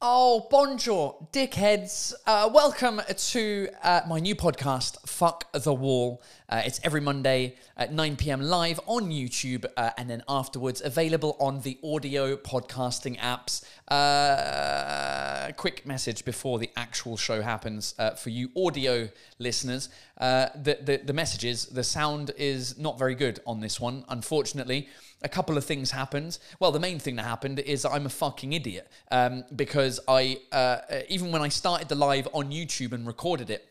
Oh, bonjour, dickheads. Uh, welcome to uh, my new podcast, Fuck the Wall. Uh, it's every Monday at 9 p.m. live on YouTube uh, and then afterwards available on the audio podcasting apps. Uh, quick message before the actual show happens uh, for you audio listeners. the, the, the message is the sound is not very good on this one, unfortunately a couple of things happened. Well, the main thing that happened is I'm a fucking idiot um, because I, uh, even when I started the live on YouTube and recorded it,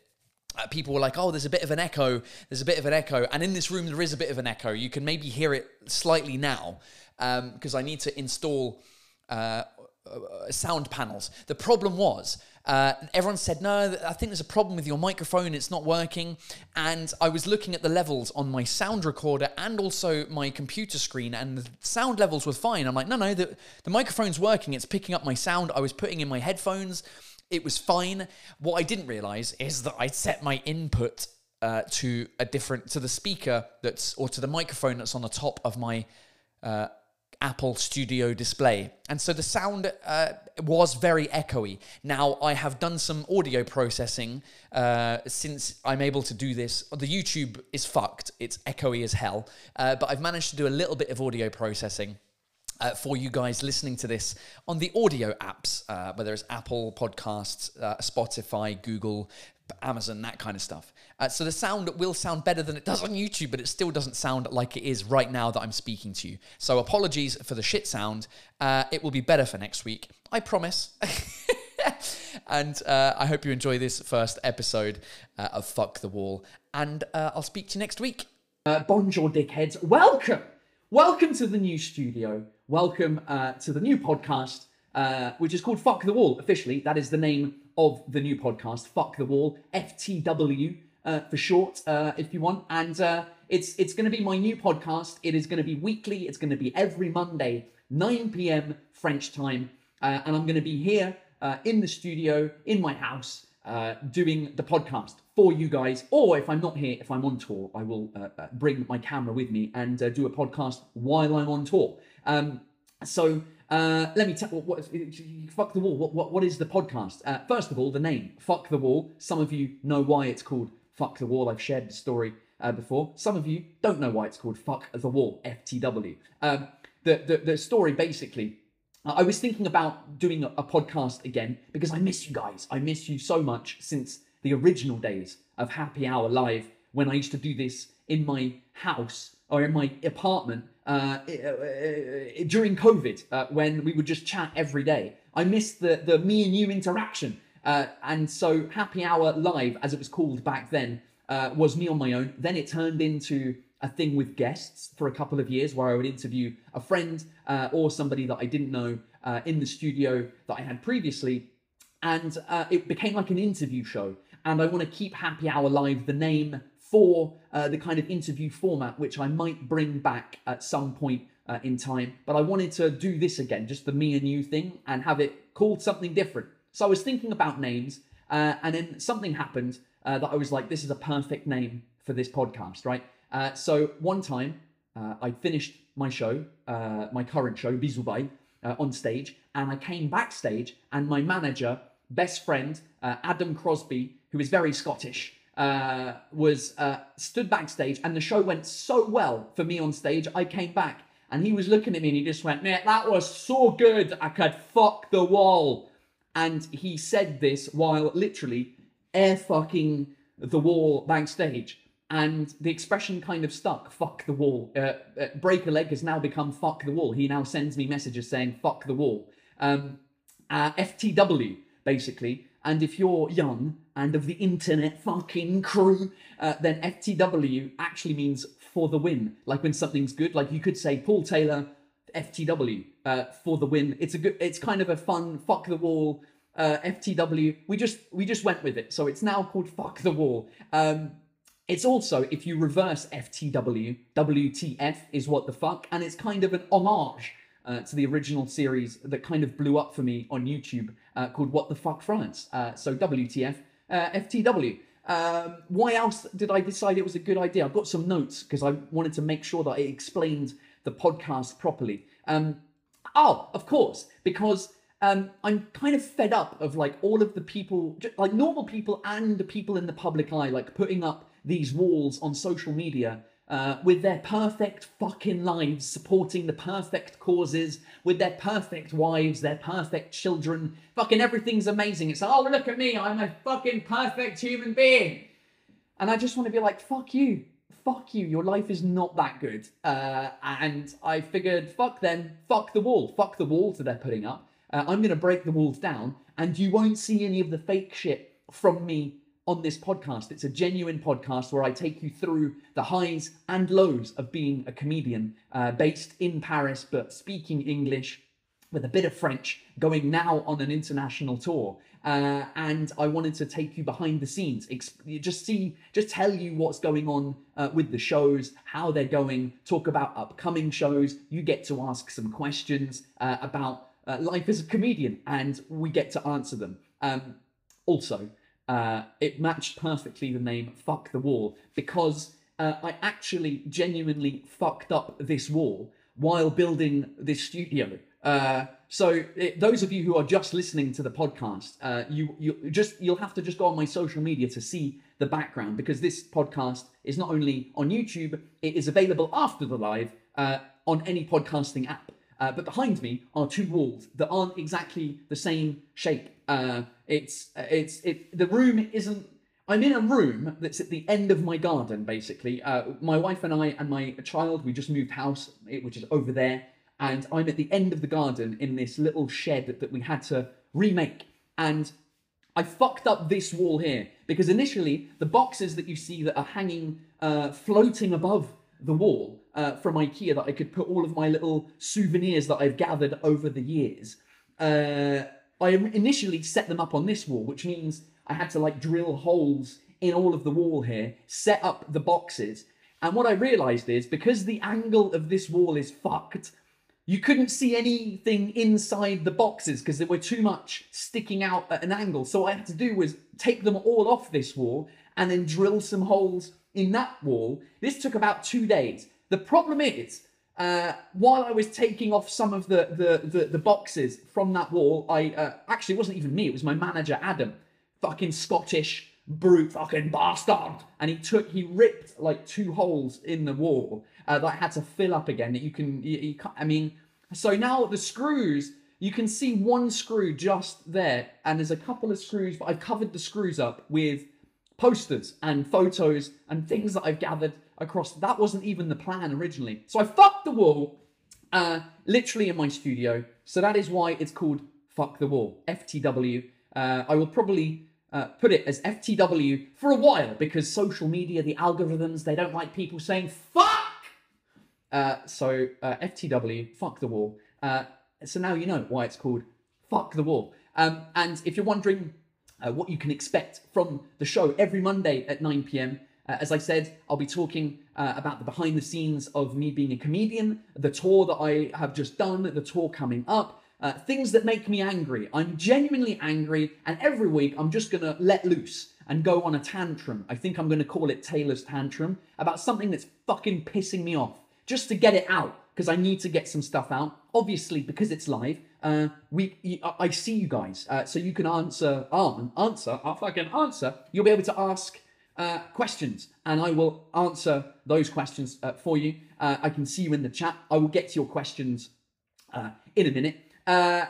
uh, people were like, oh, there's a bit of an echo. There's a bit of an echo. And in this room, there is a bit of an echo. You can maybe hear it slightly now because um, I need to install uh, uh, sound panels. The problem was, uh, everyone said, no, I think there's a problem with your microphone, it's not working. And I was looking at the levels on my sound recorder and also my computer screen, and the sound levels were fine. I'm like, no, no, the, the microphone's working, it's picking up my sound. I was putting in my headphones, it was fine. What I didn't realize is that I'd set my input uh, to a different, to the speaker that's, or to the microphone that's on the top of my. Uh, Apple Studio display. And so the sound uh, was very echoey. Now, I have done some audio processing uh, since I'm able to do this. The YouTube is fucked, it's echoey as hell. Uh, but I've managed to do a little bit of audio processing. Uh, for you guys listening to this on the audio apps, uh, whether it's Apple Podcasts, uh, Spotify, Google, Amazon, that kind of stuff. Uh, so the sound will sound better than it does on YouTube, but it still doesn't sound like it is right now that I'm speaking to you. So apologies for the shit sound. Uh, it will be better for next week. I promise. and uh, I hope you enjoy this first episode uh, of Fuck the Wall. And uh, I'll speak to you next week. Uh, bonjour, dickheads. Welcome. Welcome to the new studio. Welcome to the new podcast, which is called Fuck the Wall officially. That is the name of the new podcast, Fuck the Wall, FTW uh, for short, uh, if you want. And uh, it's it's going to be my new podcast. It is going to be weekly. It's going to be every Monday, 9 p.m. French time, uh, and I'm going to be here uh, in the studio in my house. Doing the podcast for you guys, or if I'm not here, if I'm on tour, I will bring my camera with me and do a podcast while I'm on tour. Um, so uh, let me tell what fuck the wall. What, what, what is the podcast? Uh, first of all, the name fuck the wall. Some of you know why it's called fuck the wall. I've shared the story uh, before. Some of you don't know why it's called fuck the wall. FTW. Um, the, the the story basically. I was thinking about doing a, podcast again because I miss you guys. I miss you so much since the original days of Happy Hour Live when I used to do this in my house or in my apartment uh, uh, uh, during COVID uh, when we would just chat every day. I miss the, the me and you interaction. Uh, and so Happy Hour Live, as it was called back then, uh, was me on my own. Then it turned into a thing with guests for a couple of years where I would interview a friend or somebody that I didn't know in the studio that I had previously. And it became like an interview show. And I want to keep Happy Hour Live the name for uh, the kind of interview format, which I might bring back at some point uh, in time. But I wanted to do this again, just the me and you thing, and have it called something different. So I was thinking about names, uh, and then something happened uh, that I was like, this is a perfect name for this podcast, right? Uh, so one time, uh, I finished my show, my current show, Bisou on stage, and I came backstage, and my manager, best friend, Adam Crosby, who is very Scottish, uh, was uh, stood backstage, and the show went so well for me on stage. I came back, and he was looking at me, and he just went, "Man, that was so good. I could fuck the wall." And he said this while literally air fucking the wall backstage. And the expression kind of stuck. Fuck the wall. Uh, uh, break a leg has now become fuck the wall. He now sends me messages saying fuck the wall. Um, uh, FTW basically. And if you're young and of the internet fucking crew, uh, then FTW actually means for the win. Like when something's good, like you could say Paul Taylor, FTW uh, for the win. It's a good. It's kind of a fun fuck the wall. Uh, FTW. We just we just went with it, so it's now called fuck the wall. Um, it's also if you reverse FTW, WTF is what the fuck, and it's kind of an homage uh, to the original series that kind of blew up for me on YouTube uh, called What the Fuck France. Uh, so WTF uh, FTW. Um, why else did I decide it was a good idea? I've got some notes because I wanted to make sure that it explained the podcast properly. Um, oh, of course, because um, I'm kind of fed up of like all of the people, like normal people and the people in the public eye, like putting up these walls on social media uh, with their perfect fucking lives, supporting the perfect causes, with their perfect wives, their perfect children. Fucking everything's amazing. It's like, oh, look at me, I'm a fucking perfect human being. And I just want to be like, fuck you. Fuck you. Your life is not that good. Uh, and I figured, fuck them. Fuck the wall. Fuck the walls that they're putting up. Uh, I'm going to break the walls down, and you won't see any of the fake shit from me on this podcast. It's a genuine podcast where I take you through the highs and lows of being a comedian uh, based in Paris, but speaking English with a bit of French, going now on an international tour. Uh, and I wanted to take you behind the scenes, exp- just see, just tell you what's going on uh, with the shows, how they're going, talk about upcoming shows. You get to ask some questions uh, about uh, life as a comedian, and we get to answer them. Um, also, uh, it matched perfectly the name Fuck the Wall because uh, I actually genuinely fucked up this wall while building this studio. Uh, so it, those of you who are just listening to the podcast, uh, you you just you'll have to just go on my social media to see the background because this podcast is not only on YouTube, it is available after the live uh, on any podcasting app. Uh, but behind me are two walls that aren't exactly the same shape. Uh, it's it's it. The room isn't. I'm in a room that's at the end of my garden, basically. Uh, my wife and I and my child, we just moved house, eh, which is over there, and I'm at the end of the garden in this little shed that, we had to remake. And I fucked up this wall here because initially the boxes that you see that are hanging, uh, floating above the wall uh, from IKEA that I could put all of my little souvenirs that I've gathered over the years. Uh, I initially set them up on this wall, which means I had to like drill holes in all of the wall here, set up the boxes. And what I realized is because the angle of this wall is fucked, you couldn't see anything inside the boxes because they were too much sticking out at an angle. So what I had to do was take them all off this wall and then drill some holes in that wall. This took about two days. The problem is, uh, while I was taking off some of the, the, the, the boxes from that wall, I uh, actually it wasn't even me, it was my manager Adam, fucking Scottish brute, fucking bastard, and he took he ripped like two holes in the wall uh, that had to fill up again. That you can, you, you I mean, so now the screws. You can see one screw just there, and there's a couple of screws, but I've covered the screws up with posters and photos and things that I've gathered across. That wasn't even the plan originally. So I fucked the wall, uh, literally in my studio. So that is why it's called Fuck the Wall, FTW. Uh, I will probably uh, put it as FTW for a while because social media, the algorithms, they don't like people saying fuck. Uh, so uh, FTW, fuck the wall. Uh, so now you know why it's called Fuck the Wall. Um, and if you're wondering uh, what you can expect from the show every Monday at 9 p.m. Uh, as I said, I'll be talking about the behind the scenes of me being a comedian, the tour that I have just done, the tour coming up, uh, things that make me angry. I'm genuinely angry, and every week I'm just gonna let loose and go on a tantrum. I think I'm gonna call it Taylor's tantrum about something that's fucking pissing me off, just to get it out because I need to get some stuff out. Obviously, because it's live, uh, we I I see you guys, uh, so you can answer, um, answer, I'll fucking answer. You'll be able to ask uh, questions, and I will answer those questions uh, for you. Uh, I can see you in the chat. I will get to your questions uh, in a minute. Uh,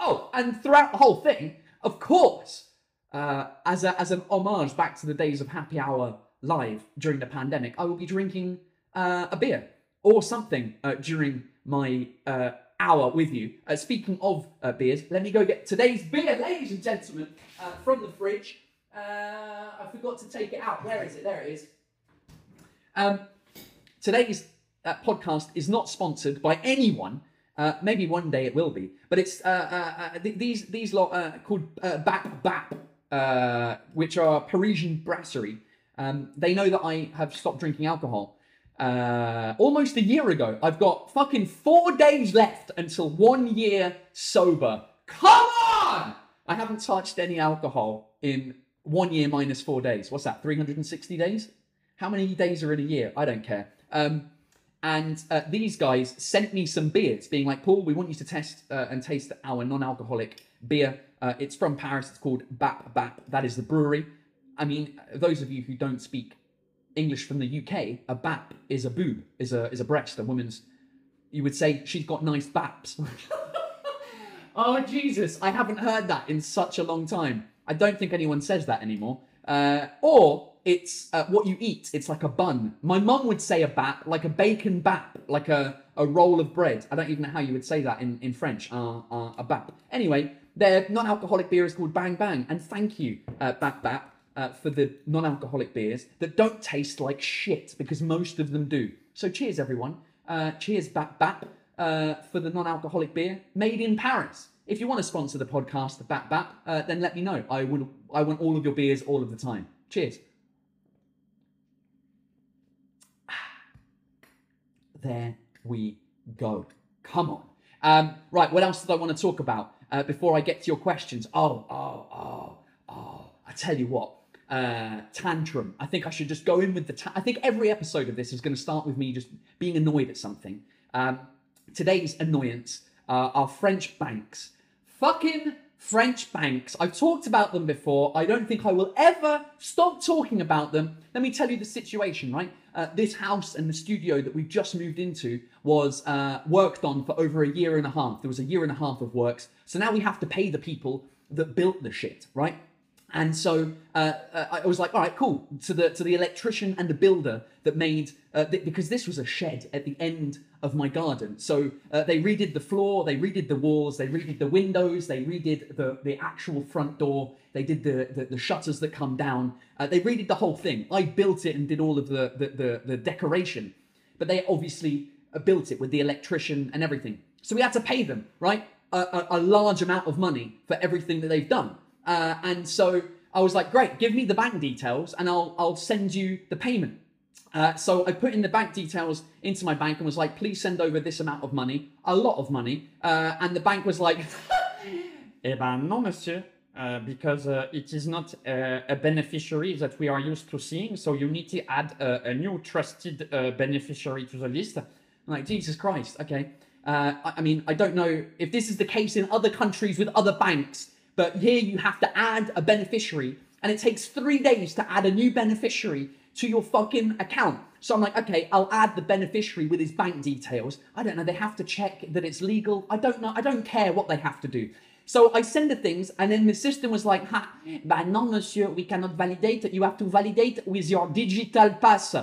oh, and throughout the whole thing, of course, uh, as a, as an homage back to the days of Happy Hour live during the pandemic, I will be drinking uh, a beer or something uh, during my uh, hour with you. Uh, speaking of uh, beers, let me go get today's beer, ladies and gentlemen, uh, from the fridge. Uh, I forgot to take it out. Where is it? There it is. Um, today's podcast is not sponsored by anyone. Maybe one day it will be, but it's th- these these lot called Bap Bap, which are Parisian brasserie. Um, they know that I have stopped drinking alcohol uh, almost a year ago. I've got fucking four days left until one year sober. Come on! I haven't touched any alcohol in one year minus four days. What's that? 360 days? How many days are in a year? I don't care. Um, And uh, these guys sent me some beers, being like, Paul, we want you to test uh, and taste our non alcoholic beer. Uh, it's from Paris. It's called Bap Bap. That is the brewery. I mean, those of you who don't speak English from the UK, a bap is a boob, is a is a breast, a woman's. You would say she's got nice baps. oh Jesus, I haven't heard that in such a long time. I don't think anyone says that anymore. Uh, or it's uh, what you eat. It's like a bun. My mum would say a bap, like a bacon bap, like a, a roll of bread. I don't even know how you would say that in, in French, uh, uh, a bap. Anyway, their non-alcoholic beer is called Bang Bang. And thank you, uh, Bap Bap, uh, for the non-alcoholic beers that don't taste like shit, because most of them do. So cheers, everyone. Uh, cheers, Bap Bap, uh, for the non-alcoholic beer made in Paris. If you want to sponsor the podcast, the Bap Bap, uh, then let me know. I would. I want all of your beers all of the time. Cheers. There we go. Come on. Um, right, what else did I want to talk about uh, before I get to your questions? Oh, oh, oh, oh. I tell you what. Uh, tantrum. I think I should just go in with the. Ta- I think every episode of this is going to start with me just being annoyed at something. Um, today's annoyance uh, are French banks. Fucking French banks. I've talked about them before. I don't think I will ever stop talking about them. Let me tell you the situation, right? Uh, this house and the studio that we've just moved into was uh, worked on for over a year and a half. There was a year and a half of works. So now we have to pay the people that built the shit, right? And so uh, uh, I was like, all right, cool. To the to the electrician and the builder that made uh, th- because this was a shed at the end of my garden. So uh, they redid the floor, they redid the walls, they redid the windows, they redid the the actual front door. They did the the, the shutters that come down. Uh, they redid the whole thing. I built it and did all of the the the, the decoration, but they obviously uh, built it with the electrician and everything. So we had to pay them right a, a, a large amount of money for everything that they've done. Uh, and so I was like, great, give me the bank details and I'll, I'll send you the payment. Uh, so I put in the bank details into my bank and was like, please send over this amount of money, a lot of money. Uh, and the bank was like, eh ben non, monsieur, uh, because uh, it is not uh, a beneficiary that we are used to seeing. So you need to add a, a new trusted uh, beneficiary to the list. I'm like, Jesus Christ, okay. Uh, I, I mean, I don't know if this is the case in other countries with other banks, but here you have to add a beneficiary, and it takes three days to add a new beneficiary to your fucking account. So I'm like, okay, I'll add the beneficiary with his bank details. I don't know, they have to check that it's legal. I don't know, I don't care what they have to do. So I send the things, and then the system was like, ha, bah non, monsieur, we cannot validate. You have to validate with your digital pass.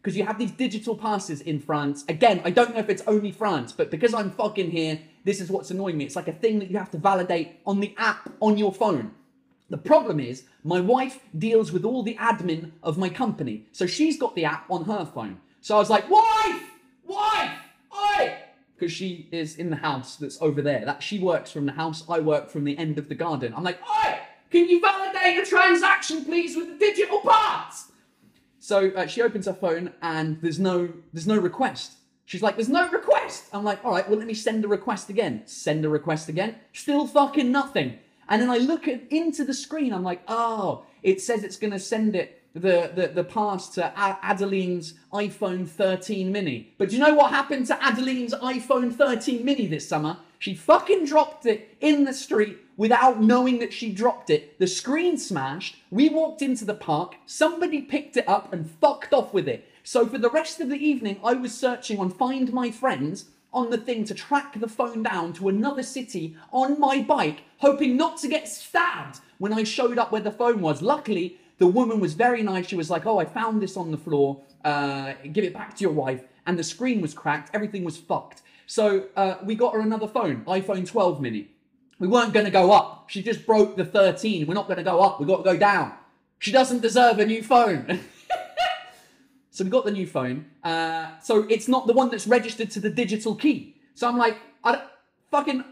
Because you have these digital passes in France. Again, I don't know if it's only France, but because I'm fucking here, this is what's annoying me. It's like a thing that you have to validate on the app on your phone. The problem is, my wife deals with all the admin of my company. So she's got the app on her phone. So I was like, wife, wife, oi! Because she is in the house that's over there. That she works from the house, I work from the end of the garden. I'm like, oi! Can you validate a transaction, please, with the digital pass? So uh, she opens her phone and there's no there's no request. She's like, there's no request. I'm like, all right, well, let me send a request again. Send a request again. Still fucking nothing. And then I look at, into the screen. I'm like, oh, it says it's going to send it the, the, the pass to Adeline's iPhone 13 mini. But do you know what happened to Adeline's iPhone 13 mini this summer? She fucking dropped it in the street without knowing that she dropped it. The screen smashed. We walked into the park. Somebody picked it up and fucked off with it. So for the rest of the evening, I was searching on Find My Friends on the thing to track the phone down to another city on my bike, hoping not to get stabbed when I showed up where the phone was. Luckily, the woman was very nice. She was like, Oh, I found this on the floor. Uh, give it back to your wife. And the screen was cracked. Everything was fucked. So uh, we got her another phone, iPhone 12 mini. We weren't going to go up. She just broke the 13. We're not going to go up. We've got to go down. She doesn't deserve a new phone. So we got the new phone. Uh, so it's not the one that's registered to the digital key. So I'm like, I fucking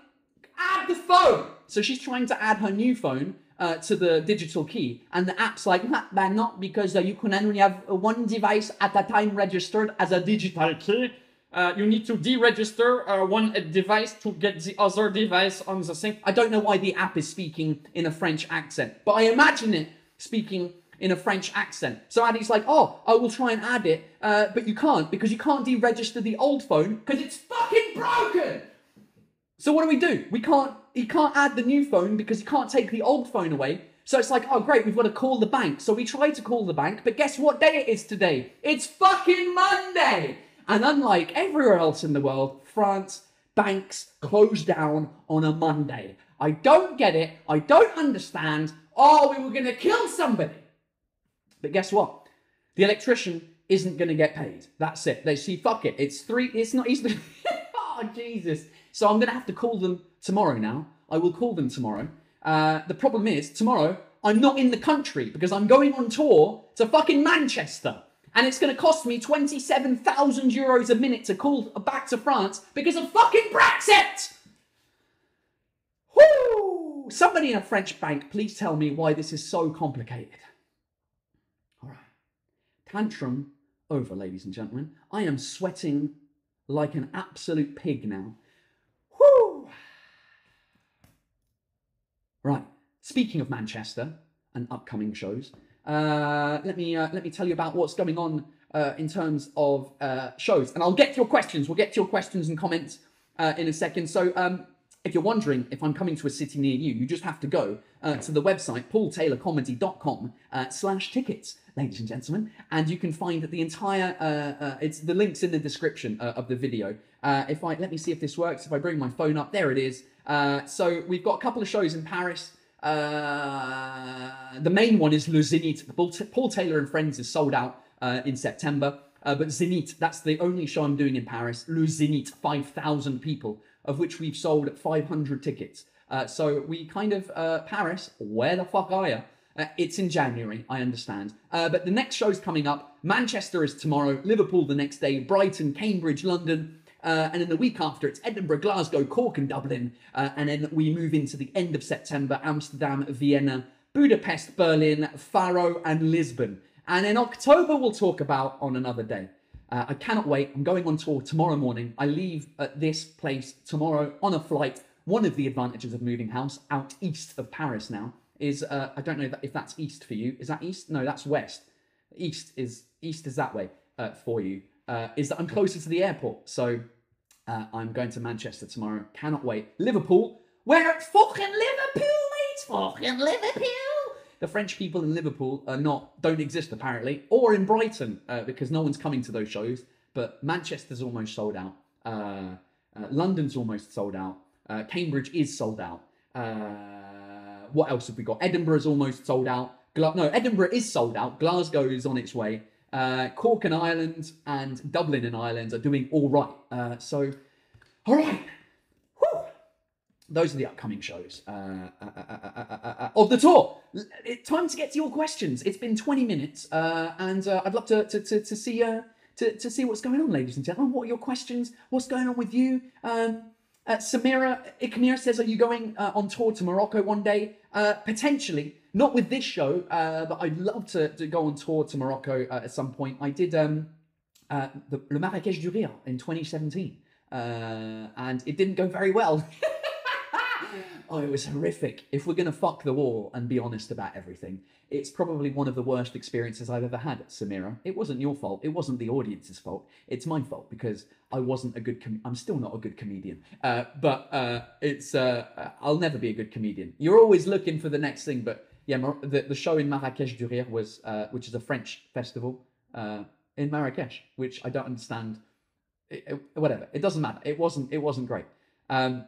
add the phone. So she's trying to add her new phone uh, to the digital key, and the app's like, nah, but not because uh, you can only have one device at a time registered as a digital key. Uh, you need to deregister uh, one device to get the other device on the thing. I don't know why the app is speaking in a French accent, but I imagine it speaking in a French accent. So Addy's like, oh, I will try and add it, uh, but you can't because you can't deregister the old phone because it's fucking broken. So what do we do? We can't. He can't add the new phone because he can't take the old phone away. So it's like, oh great, we've got to call the bank. So we try to call the bank, but guess what day it is today? It's fucking Monday. And unlike everywhere else in the world, France banks close down on a Monday. I don't get it. I don't understand. Oh, we were going to kill somebody. But guess what? The electrician isn't going to get paid. That's it. They see, fuck it. It's three. It's not. He's. oh Jesus. So I'm going to have to call them tomorrow. Now I will call them tomorrow. Uh, the problem is tomorrow I'm not in the country because I'm going on tour to fucking Manchester. And it's going to cost me 27,000 euros a minute to call back to France because of fucking Brexit! Whoo! Somebody in a French bank, please tell me why this is so complicated. Tantrum over, ladies and gentlemen. I am sweating like an absolute pig now. Whoo! Right. Speaking of Manchester and upcoming shows, uh, let me uh, let me tell you about what's going on uh, in terms of uh, shows, and I'll get to your questions. We'll get to your questions and comments uh, in a second. So, um, if you're wondering if I'm coming to a city near you, you just have to go uh, to the website paultaylorcomedy.com slash tickets, ladies and gentlemen, and you can find that the entire. it's the links in the description of the video. if I let me see if this works. If I bring my phone up, there it is. so we've got a couple of shows in Paris. Uh, the main one is Le. Paul, Taylor and Friends is sold out uh, in September. Uh, but Zénith, that's the only show I'm doing in Paris. Le Zénith, 5,000 people, of which we've sold 500 tickets. Uh, so we kind of, uh, Paris, where the fuck are you? Uh, it's in January, I understand. but the next show's coming up. Manchester is tomorrow, Liverpool the next day, Brighton, Cambridge, London. Uh, and then the week after, it's Edinburgh, Glasgow, Cork, and Dublin. Uh, and then we move into the end of September Amsterdam, Vienna, Budapest, Berlin, Faro, and Lisbon. And in October, we'll talk about on another day. Uh, I cannot wait. I'm going on tour tomorrow morning. I leave at this place tomorrow on a flight. One of the advantages of moving house out east of Paris now is uh, I don't know if that's east for you. Is that east? No, that's west. East is east is that way uh, for you. Uh, is that I'm closer to the airport, so uh, I'm going to Manchester tomorrow. Cannot wait. Liverpool. We're at fucking Liverpool, mate. Fucking Liverpool. The French people in Liverpool are not don't exist apparently, or in Brighton uh, because no one's coming to those shows. But Manchester's almost sold out. Uh, London's almost sold out. Cambridge is sold out. Uh, what else have we got? Edinburgh's almost sold out. Gla- no, Edinburgh is sold out. Glasgow is on its way. Uh, Cork and Ireland and Dublin and Ireland are doing all right. Uh, so, all right. Whew. Those are the upcoming shows uh, of the tour. It, time to get to your questions. It's been 20 minutes, and I'd love to, to, to, to see to, to see what's going on, ladies and gentlemen. What are your questions? What's going on with you? Um, uh, Samira Ikmir says, Are you going uh, on tour to Morocco one day? Uh, potentially. Not with this show, uh, but I'd love to, to go on tour to Morocco uh, at some point. I did um, uh, the Le Marrakech du Rire in 2017, and it didn't go very well. oh, it was horrific. If we're going to fuck the wall and be honest about everything, it's probably one of the worst experiences I've ever had, Samira. It wasn't your fault. It wasn't the audience's fault. It's my fault because I wasn't a good. Com- I'm still not a good comedian. Uh, but uh, it's. Uh, I'll never be a good comedian. You're always looking for the next thing. But yeah, the, the show in Marrakech du Rire was, uh, which is a French festival uh, in Marrakech, which I don't understand. It, it, whatever. It doesn't matter. It wasn't. It wasn't great. Um,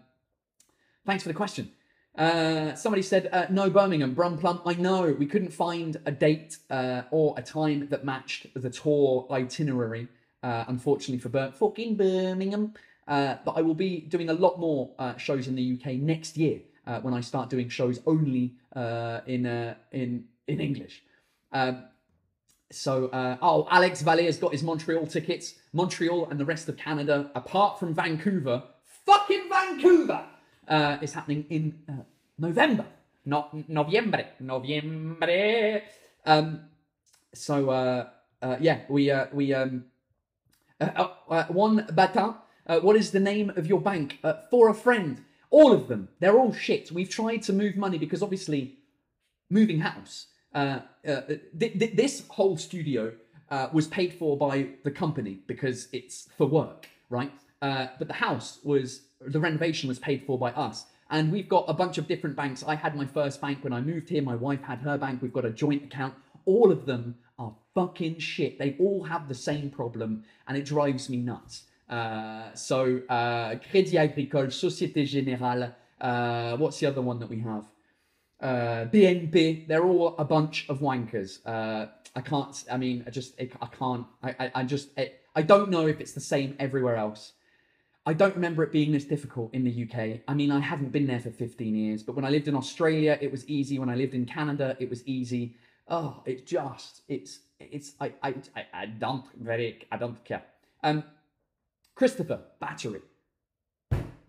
thanks for the question. Uh, somebody said, uh, no Birmingham, Brum Plump. I know we couldn't find a date uh, or a time that matched the tour itinerary, uh, unfortunately for Bir- fucking Birmingham. Uh, but I will be doing a lot more uh, shows in the UK next year when I start doing shows only in in in English. Um, so, oh, Alex has got his Montreal tickets. Montreal and the rest of Canada, apart from Vancouver, fucking Vancouver uh, is happening in uh, November. Not Noviembre. Noviembre. Um, so uh, uh, yeah, we uh, we um, uh, uh, uh, one bata. Uh, what is the name of your bank? Uh, for a friend. All of them. They're all shit. We've tried to move money because obviously moving house. Uh, uh, th- th- this whole studio uh, was paid for by the company because it's for work, right? Uh, but the house was the renovation was paid for by us. And we've got a bunch of different banks. I had my first bank when I moved here. My wife had her bank. We've got a joint account. All of them are fucking shit. They all have the same problem, and it drives me nuts. Uh, so, uh, Crédit Agricole, Société Générale. Uh, what's the other one that we have? Uh, BNP. They're all a bunch of wankers. Uh, I can't. I mean, I just. I can't. I. I, I just. I, I don't know if it's the same everywhere else. I don't remember it being this difficult in the UK. I mean, I haven't been there for 15 years, but when I lived in Australia, it was easy. When I lived in Canada, it was easy. Oh, it's just, it's, it's, I, I, I, I don't very, I don't care. Um, Christopher Battery.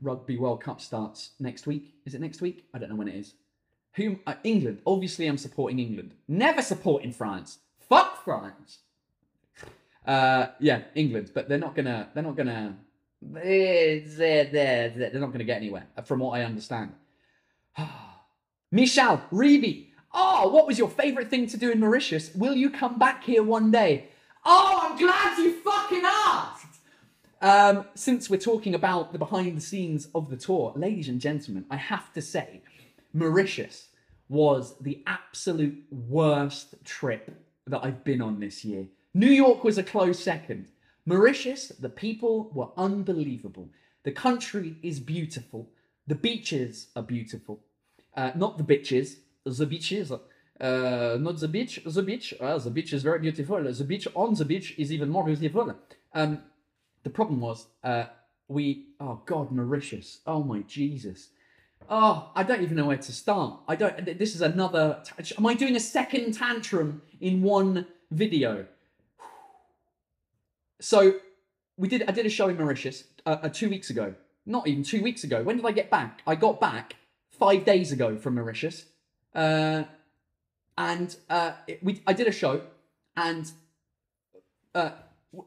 Rugby World Cup starts next week. Is it next week? I don't know when it is. Whom? Uh, England. Obviously, I'm supporting England. Never supporting France. Fuck France. Uh, yeah, England. But they're not gonna. They're not gonna they're, they're, they're not going to get anywhere, from what I understand. Michel, Reeby. Oh, what was your favorite thing to do in Mauritius? Will you come back here one day? Oh, I'm glad you fucking asked. Um, since we're talking about the behind the scenes of the tour, ladies and gentlemen, I have to say, Mauritius was the absolute worst trip that I've been on this year. New York was a close second. Mauritius, the people were unbelievable. The country is beautiful. The beaches are beautiful. Uh, not the bitches, the beaches. Uh, not the beach, the beach. Uh, the beach is very beautiful. The beach on the beach is even more beautiful. Um, the problem was, uh, we, oh God, Mauritius. Oh my Jesus. Oh, I don't even know where to start. I don't, this is another, am I doing a second tantrum in one video? So we did. I did a show in Mauritius uh, uh, two weeks ago. Not even two weeks ago. When did I get back? I got back five days ago from Mauritius, uh, and uh, it, we. I did a show, and uh,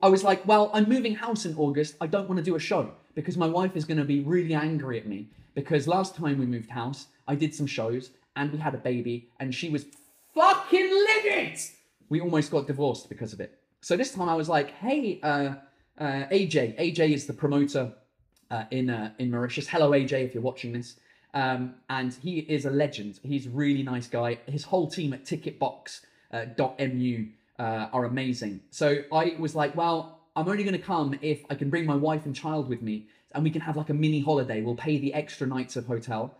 I was like, "Well, I'm moving house in August. I don't want to do a show because my wife is going to be really angry at me because last time we moved house, I did some shows and we had a baby, and she was fucking livid. We almost got divorced because of it. So this time I was like, hey, uh, uh, AJ. AJ is the promoter uh, in uh, in Mauritius. Hello, AJ, if you're watching this. Um, and he is a legend. He's a really nice guy. His whole team at Ticketbox.mu uh, uh, are amazing. So I was like, well, I'm only going to come if I can bring my wife and child with me, and we can have like a mini holiday. We'll pay the extra nights of hotel.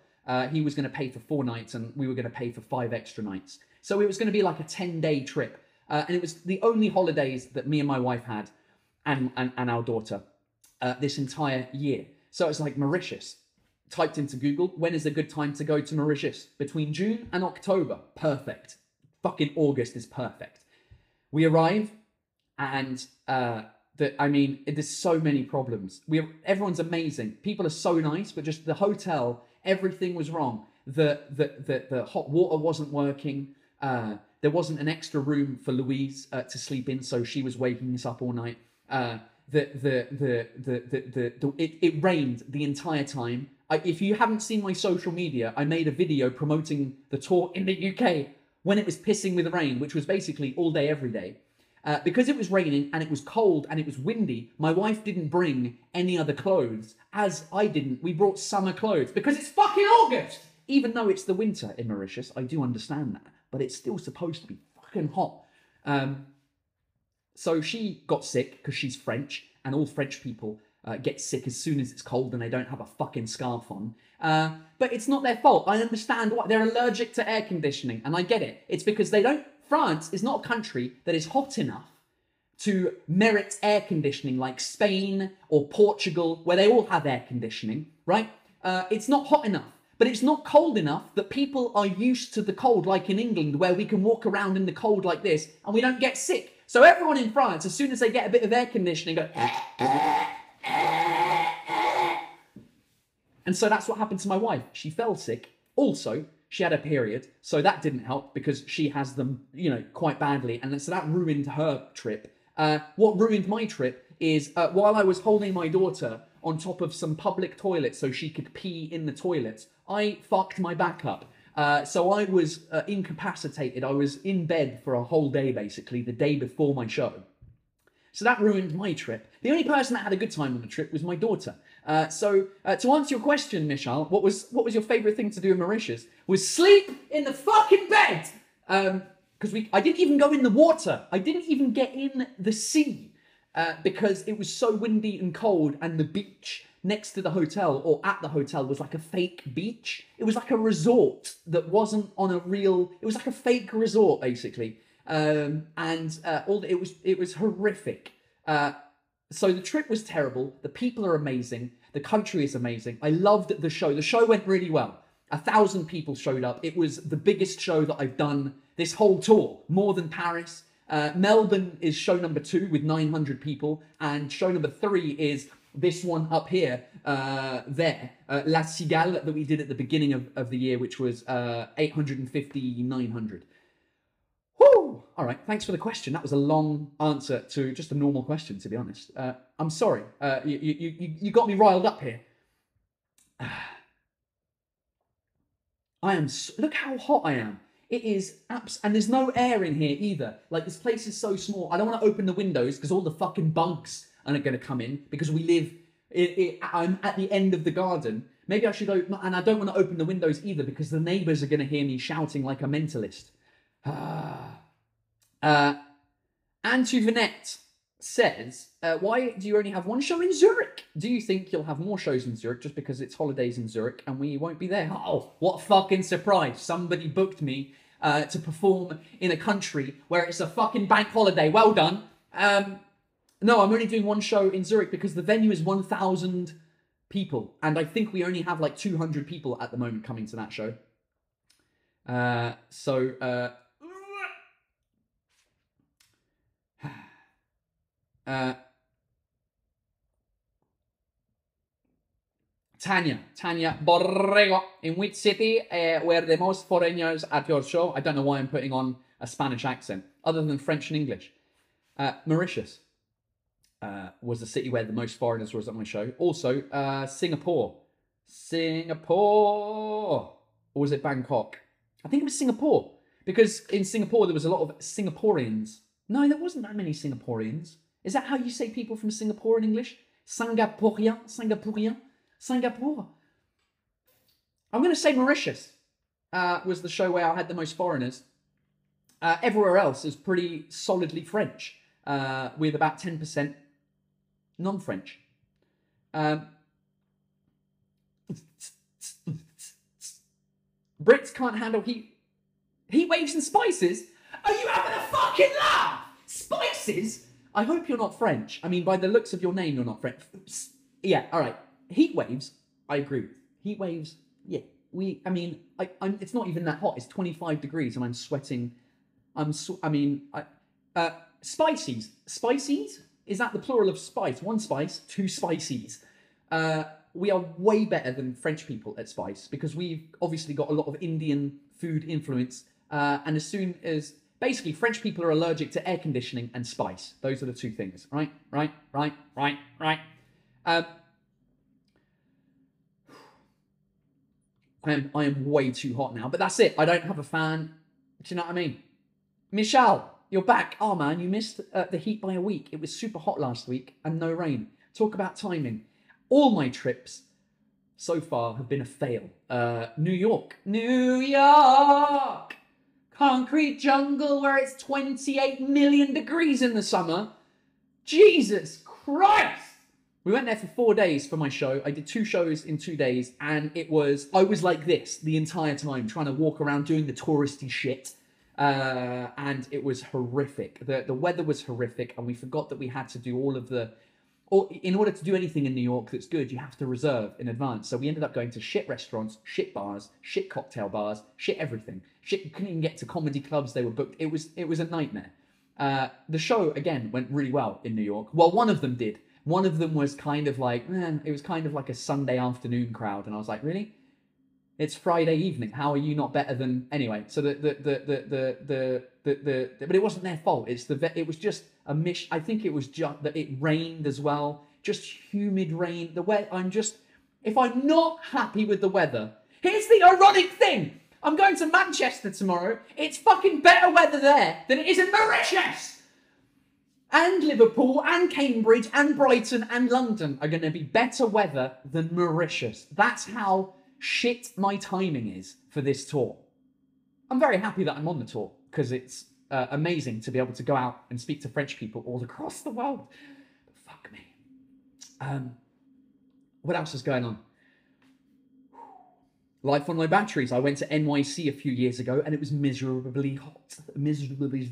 He was going to pay for four nights, and we were going to pay for five extra nights. So it was going to be like a 10 day trip. Uh, and it was the only holidays that me and my wife had and, and, and our daughter uh, this entire year. So it's like Mauritius. Typed into Google, when is a good time to go to Mauritius? Between June and October. Perfect. Fucking August is perfect. We arrive and uh, that I mean, there's so many problems. We everyone's amazing. People are so nice, but just the hotel, everything was wrong. The the the, the hot water wasn't working. Uh, there wasn't an extra room for Louise uh, to sleep in, so she was waking us up all night. Uh, the, the, the, the, the, the, the, it, it rained the entire time. I, if you haven't seen my social media, I made a video promoting the tour in the UK when it was pissing with rain, which was basically all day, every day. Uh, because it was raining and it was cold and it was windy, my wife didn't bring any other clothes, as I didn't. We brought summer clothes because it's fucking August! Even though it's the winter in Mauritius, I do understand that but it's still supposed to be fucking hot. Um, so she got sick because she's French, and all French people uh, get sick as soon as it's cold and they don't have a fucking scarf on. Uh, but it's not their fault. I understand why they're allergic to air conditioning, and I get it. It's because they don't. France is not a country that is hot enough to merit air conditioning like Spain or Portugal, where they all have air conditioning, right? Uh, it's not hot enough. But it's not cold enough that people are used to the cold, like in England, where we can walk around in the cold like this and we don't get sick. So everyone in France, as soon as they get a bit of air conditioning, go. And so that's what happened to my wife. She fell sick. Also, she had a period, so that didn't help because she has them, you know, quite badly, and so that ruined her trip. Uh, what ruined my trip is uh, while I was holding my daughter on top of some public toilets so she could pee in the toilets, I fucked my back up. Uh, so I was uh, incapacitated. I was in bed for a whole day, basically, the day before my show. So that ruined my trip. The only person that had a good time on the trip was my daughter. Uh, so uh, to answer your question, Michelle, what was what was your favourite thing to do in Mauritius? Was sleep in the fucking bed. Because we, I didn't even go in the water. I didn't even get in the sea uh, because it was so windy and cold, and the beach next to the hotel or at the hotel was like a fake beach. It was like a resort that wasn't on a real. It was like a fake resort basically, um, and uh, all it was it was horrific. Uh, so the trip was terrible. The people are amazing. The country is amazing. I loved the show. The show went really well. A thousand people showed up. It was the biggest show that I've done this whole tour, more than Paris. Uh, Melbourne is show number two with 900 people, and show number three is this one up here, uh, there, uh, La Cigale that we did at the beginning of, of the year, which was uh, 850, 900. Whew! All right, thanks for the question. That was a long answer to just a normal question, to be honest. Uh, I'm sorry. Uh, you, you, you, you got me riled up here. I am. s look how hot I am. It is abs, and there's no air in here either. Like this place is so small. I don't want to open the windows because all the fucking bugs are going to come in because we live. It, it, I'm at the end of the garden. Maybe I should open, and I don't want to open the windows either because the neighbours are going to hear me shouting like a mentalist. uh, Antu Vanette says, uh, "Why do you only have one show in Zurich? Do you think you'll have more shows in Zurich just because it's holidays in Zurich and we won't be there? Oh, what fucking surprise! Somebody booked me uh, to perform in a country where it's a fucking bank holiday. Well done. Um, no, I'm only doing one show in Zurich because the venue is 1,000 people, and I think we only have like 200 people at the moment coming to that show. Uh, so." Uh, Uh, Tanya, Tanya Borrego, in which city uh, were the most foreigners at your show? I don't know why I'm putting on a Spanish accent, other than French and English. Uh, Mauritius uh, was the city where the most foreigners was at my show. Also, uh, Singapore. Singapore! Or was it Bangkok? I think it was Singapore. Because in Singapore, there was a lot of Singaporeans. No, there wasn't that many Singaporeans. Is that how you say people from Singapore in English? Singaporean, Singaporean, Singapore. I'm going to say Mauritius uh, was the show where I had the most foreigners. Uh, everywhere else is pretty solidly French, uh, with about 10% non French. Um, Brits can't handle heat, heat waves and spices. Are you having a fucking laugh? Spices? I hope you're not French. I mean, by the looks of your name, you're not French. Yeah, all right. Heat waves, I agree. Heat waves, yeah. We, I mean, I, I'm. It's not even that hot. It's 25 degrees, and I'm sweating. I'm. Sw- I mean, I, uh, spices. Spices is that the plural of spice? One spice, two spices. Uh, we are way better than French people at spice because we've obviously got a lot of Indian food influence. Uh, and as soon as basically French people are allergic to air conditioning and spice. Those are the two things. Right, right, right, right, right. Um, I am I am way too hot now, but that's it. I don't have a fan. Do you know what I mean? Michelle, you're back. Oh man, you missed uh, the heat by a week. It was super hot last week and no rain. Talk about timing. All my trips so far have been a fail. Uh, New York, New York concrete jungle where it's 28 million degrees in the summer. Jesus Christ! We went there for four days for my show. I did two shows in two days, and it was, I was like this the entire time, trying to walk around doing the touristy shit. Uh, and it was horrific. The, the weather was horrific, and we forgot that we had to do all of the or in order to do anything in New York that's good, you have to reserve in advance. So we ended up going to shit restaurants, shit bars, shit cocktail bars, shit everything. Shit, couldn't even get to comedy clubs. They were booked. It was it was a nightmare. Uh, the show again went really well in New York. Well, one of them did. One of them was kind of like, man, it was kind of like a Sunday afternoon crowd, and I was like, really? It's Friday evening. How are you not better than anyway? So the the the the the the, the, the but it wasn't their fault. It's the it was just a mish. I think it was just that it rained as well. Just humid rain. The weather. I'm just if I'm not happy with the weather. Here's the ironic thing. I'm going to Manchester tomorrow. It's fucking better weather there than it is in Mauritius. And Liverpool and Cambridge and Brighton and London are going to be better weather than Mauritius. That's how shit my timing is for this tour. I'm very happy that I'm on the tour because it's uh, amazing to be able to go out and speak to French people all across the world. But fuck me. Um, what else is going on? Life on low batteries. I went to NYC a few years ago and it was miserably hot. Miserably.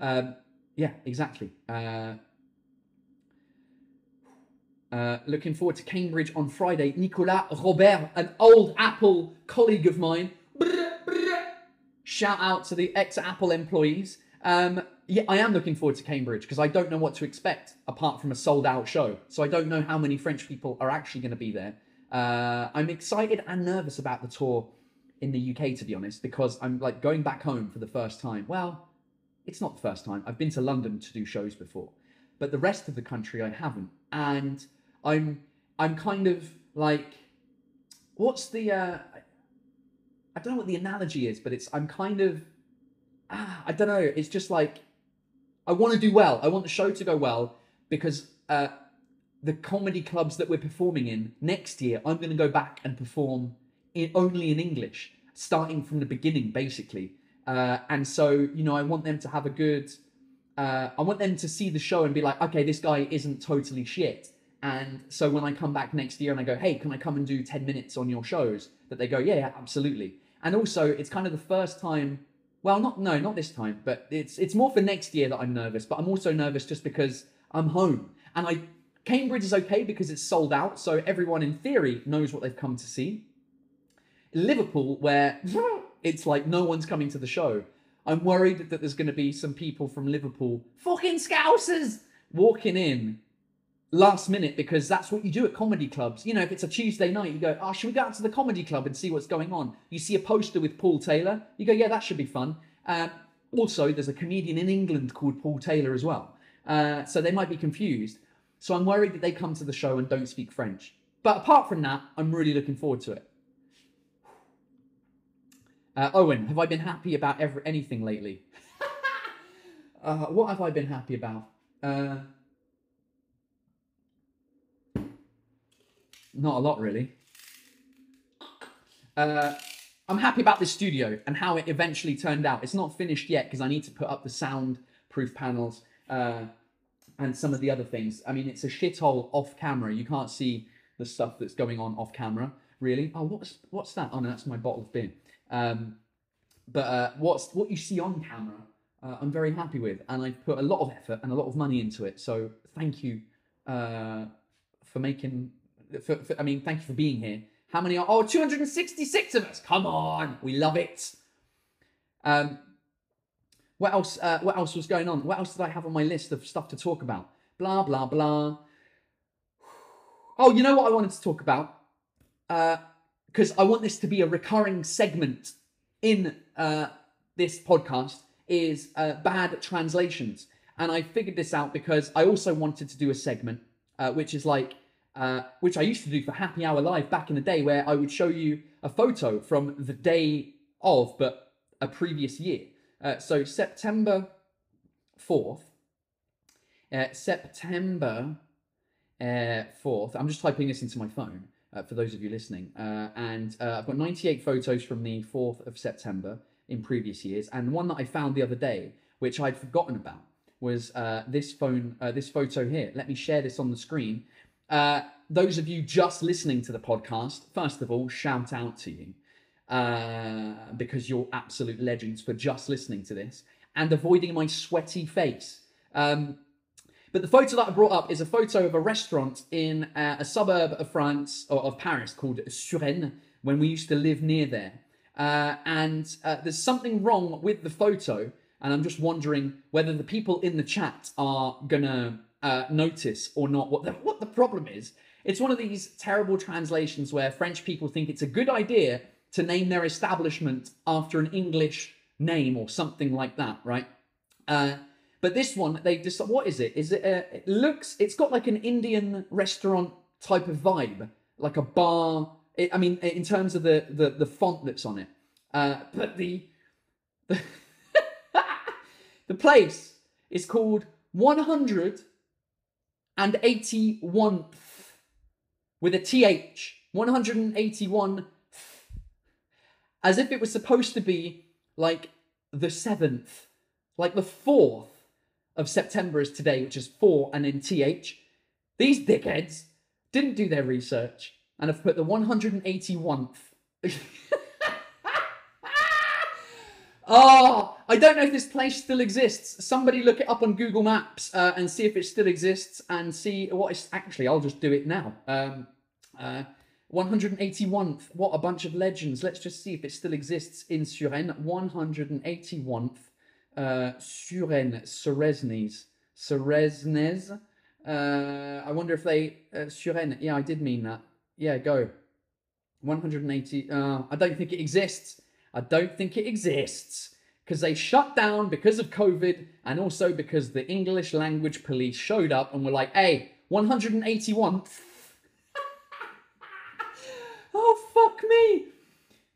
Um, yeah, exactly. Uh, uh, looking forward to Cambridge on Friday. Nicolas Robert, an old Apple colleague of mine. Brr, brr. Shout out to the ex Apple employees. Um, yeah, I am looking forward to Cambridge because I don't know what to expect apart from a sold out show. So I don't know how many French people are actually going to be there. Uh, I'm excited and nervous about the tour in the UK, to be honest, because I'm like going back home for the first time. Well, it's not the first time. I've been to London to do shows before, but the rest of the country I haven't. And I'm I'm kind of like, what's the? Uh, I don't know what the analogy is, but it's I'm kind of, ah, I don't know. It's just like, I want to do well. I want the show to go well because uh, the comedy clubs that we're performing in next year, I'm going to go back and perform in only in English, starting from the beginning, basically. Uh, and so, you know, I want them to have a good. Uh, I want them to see the show and be like, okay, this guy isn't totally shit. And so when I come back next year and I go, hey, can I come and do 10 minutes on your shows? That they go, yeah, yeah, absolutely. And also, it's kind of the first time. Well, not no, not this time, but it's it's more for next year that I'm nervous. But I'm also nervous just because I'm home and I Cambridge is okay because it's sold out, so everyone in theory knows what they've come to see. Liverpool, where it's like no one's coming to the show. I'm worried that there's going to be some people from Liverpool, fucking scousers, walking in last minute because that's what you do at comedy clubs. You know, if it's a Tuesday night, you go, oh, should we go out to the comedy club and see what's going on? You see a poster with Paul Taylor, you go, yeah, that should be fun. Uh, also, there's a comedian in England called Paul Taylor as well. Uh, so they might be confused. So I'm worried that they come to the show and don't speak French. But apart from that, I'm really looking forward to it. Uh, Owen, have I been happy about ever anything lately? uh, what have I been happy about? Uh, not a lot, really. Uh, I'm happy about this studio and how it eventually turned out. It's not finished yet because I need to put up the soundproof panels. Uh, and some of the other things. I mean, it's a shithole off camera. You can't see the stuff that's going on off camera, really. Oh, what's what's that? Oh no, that's my bottle of beer. Um, but uh, what's what you see on camera, uh, I'm very happy with, and I've put a lot of effort and a lot of money into it. So thank you uh, for making. For, for, I mean, thank you for being here. How many are? Oh, 266 of us. Come on, we love it. Um, what else? Uh, what else was going on? What else did I have on my list of stuff to talk about? Blah blah blah. Oh, you know what I wanted to talk about? Because I want this to be a recurring segment in uh, this podcast is uh, bad translations, and I figured this out because I also wanted to do a segment uh, which is like. Uh, which I used to do for Happy Hour Live back in the day, where I would show you a photo from the day of, but a previous year. Uh, so September 4th, uh, September uh, 4th, I'm just typing this into my phone uh, for those of you listening. Uh, and uh, I've got 98 photos from the 4th of September in previous years. And one that I found the other day, which I'd forgotten about, was this phone, this photo here. Let me share this on the screen. those of you just listening to the podcast, first of all, shout out to you uh, because you're absolute legends for just listening to this and avoiding my sweaty face. Um, but the photo that I brought up is a photo of a restaurant in uh, a suburb of France or of Paris called Suresnes when we used to live near there. Uh, and uh, there's something wrong with the photo, and I'm just wondering whether the people in the chat are gonna uh, notice or not what the, what the problem is. It's one of these terrible translations where French people think it's a good idea to name their establishment after an English name or something like that, right? Uh, but this one, they just what is it? Is it? A, it looks. It's got like an Indian restaurant type of vibe, like a bar. It, I mean, in terms of the, the, the font that's on it. Uh, but the, the, the place is called 181th with a TH. 181 as if it was supposed to be like the 7th, like the 4th of September is today, which is 4 and then TH. These dickheads didn't do their research and have put the 181th. oh, I don't know if this place still exists. Somebody look it up on Google Maps uh, and see if it still exists and see what it's actually. I'll just do it now. Um, uh, 181th. What a bunch of legends. Let's just see if it still exists in Suresnes. 181th. Uh, Suresnes. Suresnes. Suresnes. Uh, I wonder if they. Uh, Suresnes. Yeah, I did mean that. Yeah, go. 180. Uh, I don't think it exists. I don't think it exists. Because they shut down because of COVID and also because the English language police showed up and were like, hey, 181th Oh, fuck me.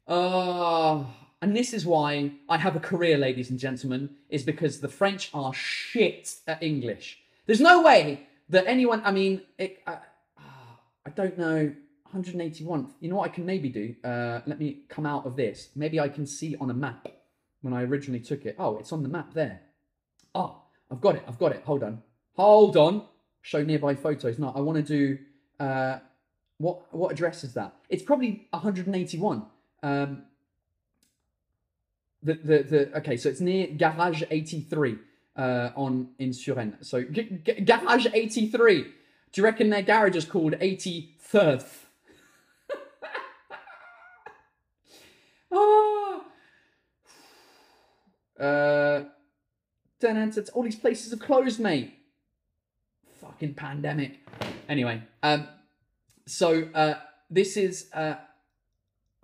Uh, and this is why I have a career, ladies and gentlemen, is because the French are shit at English. There's no way that anyone, I mean, it, uh, I don't know, 181th. You know what I can maybe do? Uh, let me come out of this. Maybe I can see on a map when I originally took it. Oh, it's on the map there. Oh, I've got it. I've got it. Hold on. Hold on. Show nearby photos. No, I want to do uh, what what address is that? It's probably 181. Um, the, the the okay, so it's near Garage 83 uh, on in Suresnes. So G- G- Garage 83. Do you reckon their garage is called 83rd? oh. Uh, don't answer. all these places are closed, mate. Fucking pandemic. Anyway, um, so uh, this is uh,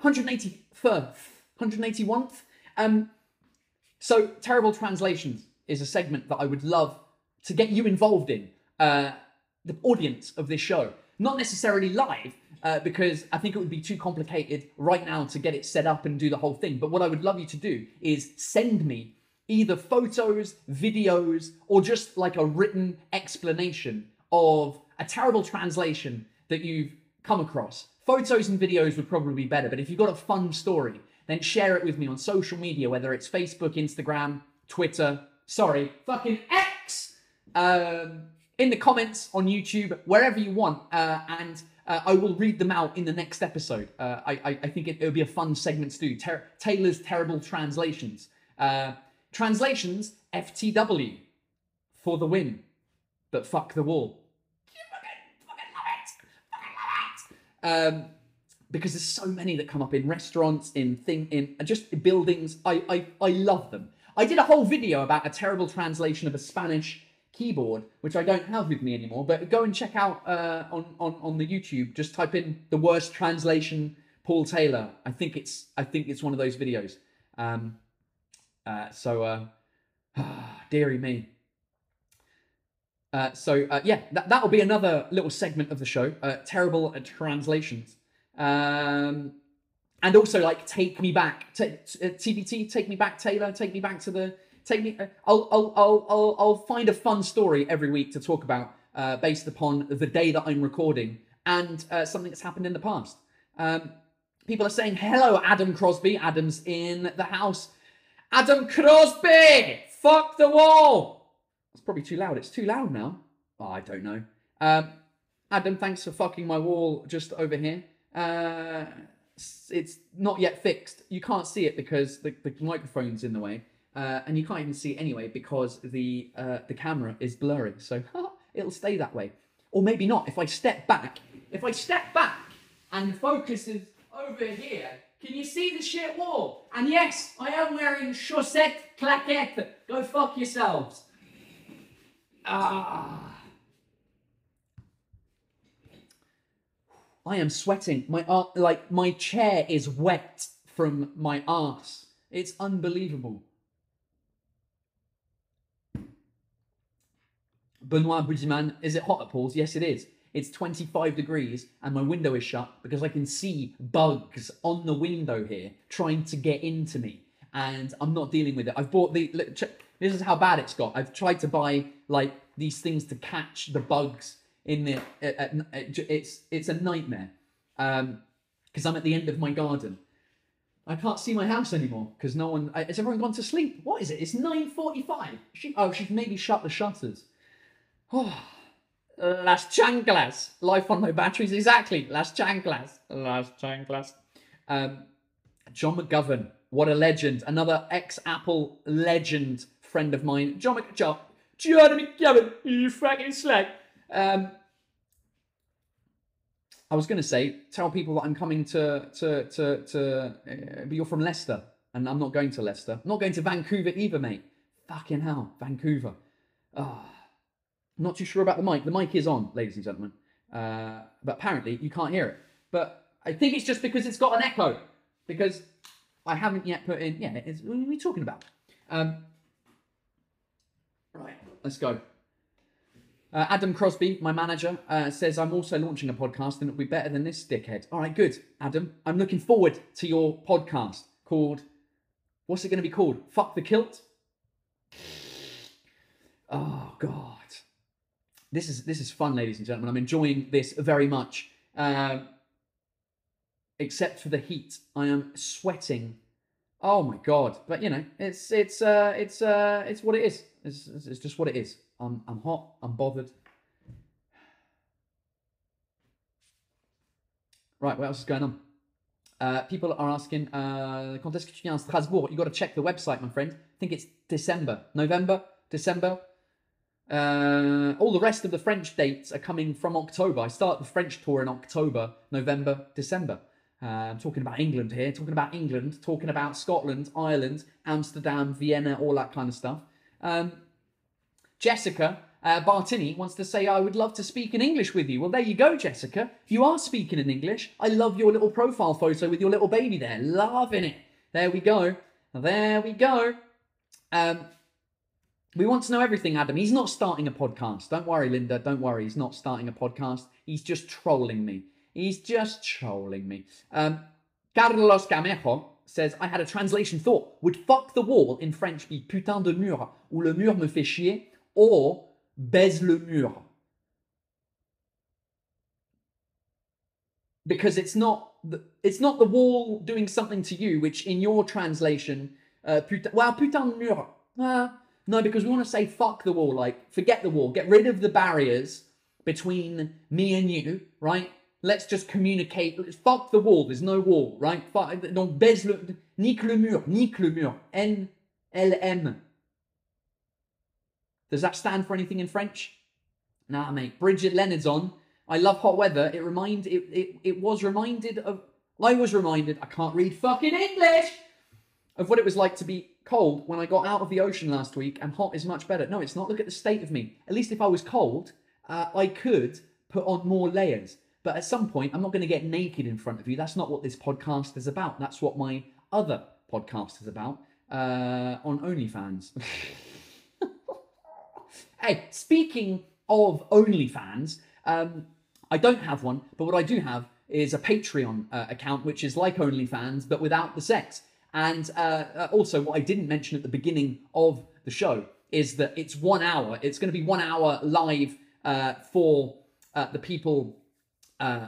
181st, 181th. Um, so terrible translations is a segment that I would love to get you involved in. Uh, the audience of this show, not necessarily live, uh, because I think it would be too complicated right now to get it set up and do the whole thing. But what I would love you to do is send me either photos, videos, or just like a written explanation of a terrible translation that you've come across. Photos and videos would probably be better, but if you've got a fun story, then share it with me on social media, whether it's Facebook, Instagram, Twitter, sorry, fucking X, um, in the comments on YouTube, wherever you want, uh, and uh, I will read them out in the next episode. Uh, I, I, I, think it, will be a fun segment to do. Ter- Taylor's terrible translations. Uh, translations, FTW, for the win, but fuck the wall. um, because there's so many that come up in restaurants, in thing, in just buildings. I, I I love them. I did a whole video about a terrible translation of a Spanish keyboard, which I don't have with me anymore. But go and check out uh, on on on the YouTube. Just type in the worst translation Paul Taylor. I think it's I think it's one of those videos. Um, uh, so, uh, dearie me. Uh, so uh, yeah, that that'll be another little segment of the show. Uh, terrible translations, um, and also like take me back to TBT. Uh, take me back, Taylor. Take me back to the. Take me. Uh, I'll I'll I'll I'll, I'll find a fun story every week to talk about uh, based upon the day that I'm recording and something that's happened in the past. Um, people are saying hello, Adam Crosby. Adam's in the house. Adam Crosby, fuck the wall. It's probably too loud. It's too loud now. Oh, I don't know. Um, Adam, thanks for fucking my wall just over here. Uh, it's not yet fixed. You can't see it because the, the microphone's in the way. Uh, and you can't even see it anyway because the uh, the camera is blurry. So it'll stay that way. Or maybe not. If I step back, if I step back and the focus is over here, can you see the shit wall? And yes, I am wearing chaussette claquette. Go fuck yourselves. Ah. I am sweating. My uh, like my chair is wet from my ass. It's unbelievable. Benoit Budiman, is it hot at Paul's? Yes, it is. it's 25 degrees and my window is shut because I can see bugs on the window here trying to get into me. And I'm not dealing with it. I've bought the. Look, check, this is how bad it's got. I've tried to buy like these things to catch the bugs in the. At, at, it's it's a nightmare. Um, because I'm at the end of my garden. I can't see my house anymore because no one. Has everyone gone to sleep? What is it? It's 9:45. She, oh, she's maybe shut the shutters. Oh, las chanclas. Life on no batteries. Exactly. Las chanclas. Las chanclas. Um, John McGovern. What a legend. Another ex-Apple legend friend of mine. John McGovern. John, John McGovern. You fucking slag. Um, I was going to say, tell people that I'm coming to to to to. Uh, but you're from Leicester, and I'm not going to Leicester. I'm not going to Vancouver either, mate. Fucking hell, Vancouver. Oh, not too sure about the mic. The mic is on, ladies and gentlemen, uh, but apparently you can't hear it. But I think it's just because it's got an echo. Because I haven't yet put in. Yeah, what are we talking about? Um, right, let's go. Uh, Adam Crosby, my manager, uh, says I'm also launching a podcast and it'll be better than this dickhead. All right, good, Adam. I'm looking forward to your podcast called. What's it going to be called? Fuck the kilt. Oh God, this is this is fun, ladies and gentlemen. I'm enjoying this very much. Uh, except for the heat, I am sweating. Oh my God! But you know, it's it's uh, it's uh, it's what it is. It's, it's just what it is. I'm, I'm hot, I'm bothered. Right, what else is going on? Uh, people are asking, uh, quand est-ce que tu viens à Strasbourg? You got to check the website, my friend. I think it's December, November, December. Uh, all the rest of the French dates are coming from October. I start the French tour in October, November, December. Uh, I'm talking about England here, talking about England, talking about Scotland, Ireland, Amsterdam, Vienna, all that kind of stuff. Um, Jessica uh, Bartini wants to say, I would love to speak in English with you. Well, there you go, Jessica. You are speaking in English. I love your little profile photo with your little baby there. Loving it. There we go. There we go. Um, we want to know everything, Adam. He's not starting a podcast. Don't worry, Linda. Don't worry. He's not starting a podcast. He's just trolling me. He's just trolling me. Um, Carlos Camejo says, I had a translation thought. Would fuck the wall in French be putain de mur ou le mur me fait chier? Or baise le mur. Because it's not the, it's not the wall doing something to you, which in your translation, uh, putain, well, putain de mur. Uh, no, because we want to say fuck the wall, like forget the wall, get rid of the barriers between me and you, right? Let's just communicate. Fuck the wall. There's no wall, right? Fuck, donc baise le, nique le mur, nique le mur. N L M. Does that stand for anything in French? Nah, mate. Bridget Leonard's on. I love hot weather. It remind it, it it was reminded of I was reminded I can't read fucking English of what it was like to be cold when I got out of the ocean last week and hot is much better. No, it's not. Look at the state of me. At least if I was cold, uh, I could put on more layers. But at some point, I'm not going to get naked in front of you. That's not what this podcast is about. That's what my other podcast is about uh, on OnlyFans. Hey, speaking of OnlyFans, um, I don't have one, but what I do have is a Patreon uh, account, which is like OnlyFans, but without the sex. And uh, uh, also, what I didn't mention at the beginning of the show is that it's one hour. It's going to be one hour live uh, for uh, the people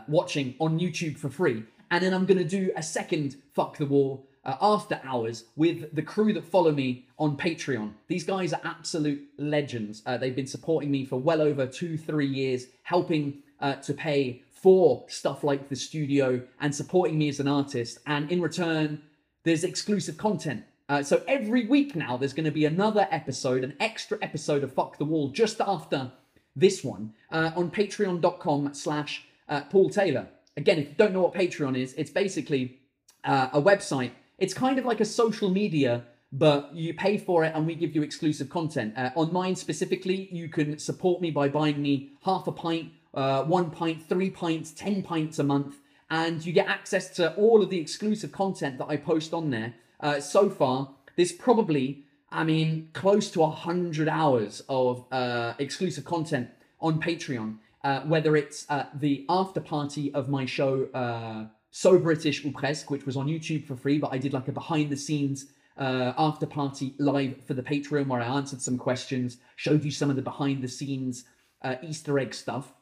watching on YouTube for free. And then I'm going to do a second Fuck the Wall uh, after hours with the crew that follow me on Patreon. These guys are absolute legends. Uh, they've been supporting me for well over two, three years, helping uh, to pay for stuff like the studio and supporting me as an artist. And in return, there's exclusive content. Uh, so every week now, there's going to be another episode, an extra episode of Fuck the Wall just after this one uh, on patreon.com slash uh, Paul Taylor. Again, if you don't know what Patreon is, it's basically a website it's kind of like a social media, but you pay for it and we give you exclusive content. Uh, on mine specifically, you can support me by buying me half a pint, uh, one pint, three pints, ten pints a month, and you get access to all of the exclusive content that I post on there. Uh, so far, there's probably, I mean, close to a hundred hours of uh, exclusive content on Patreon. uh, whether it's uh, the after party of my show, uh, So British ou Presque, which was on YouTube for free, but I did like a behind the scenes uh, after party live for the Patreon where I answered some questions, showed you some of the behind the scenes uh, Easter egg stuff.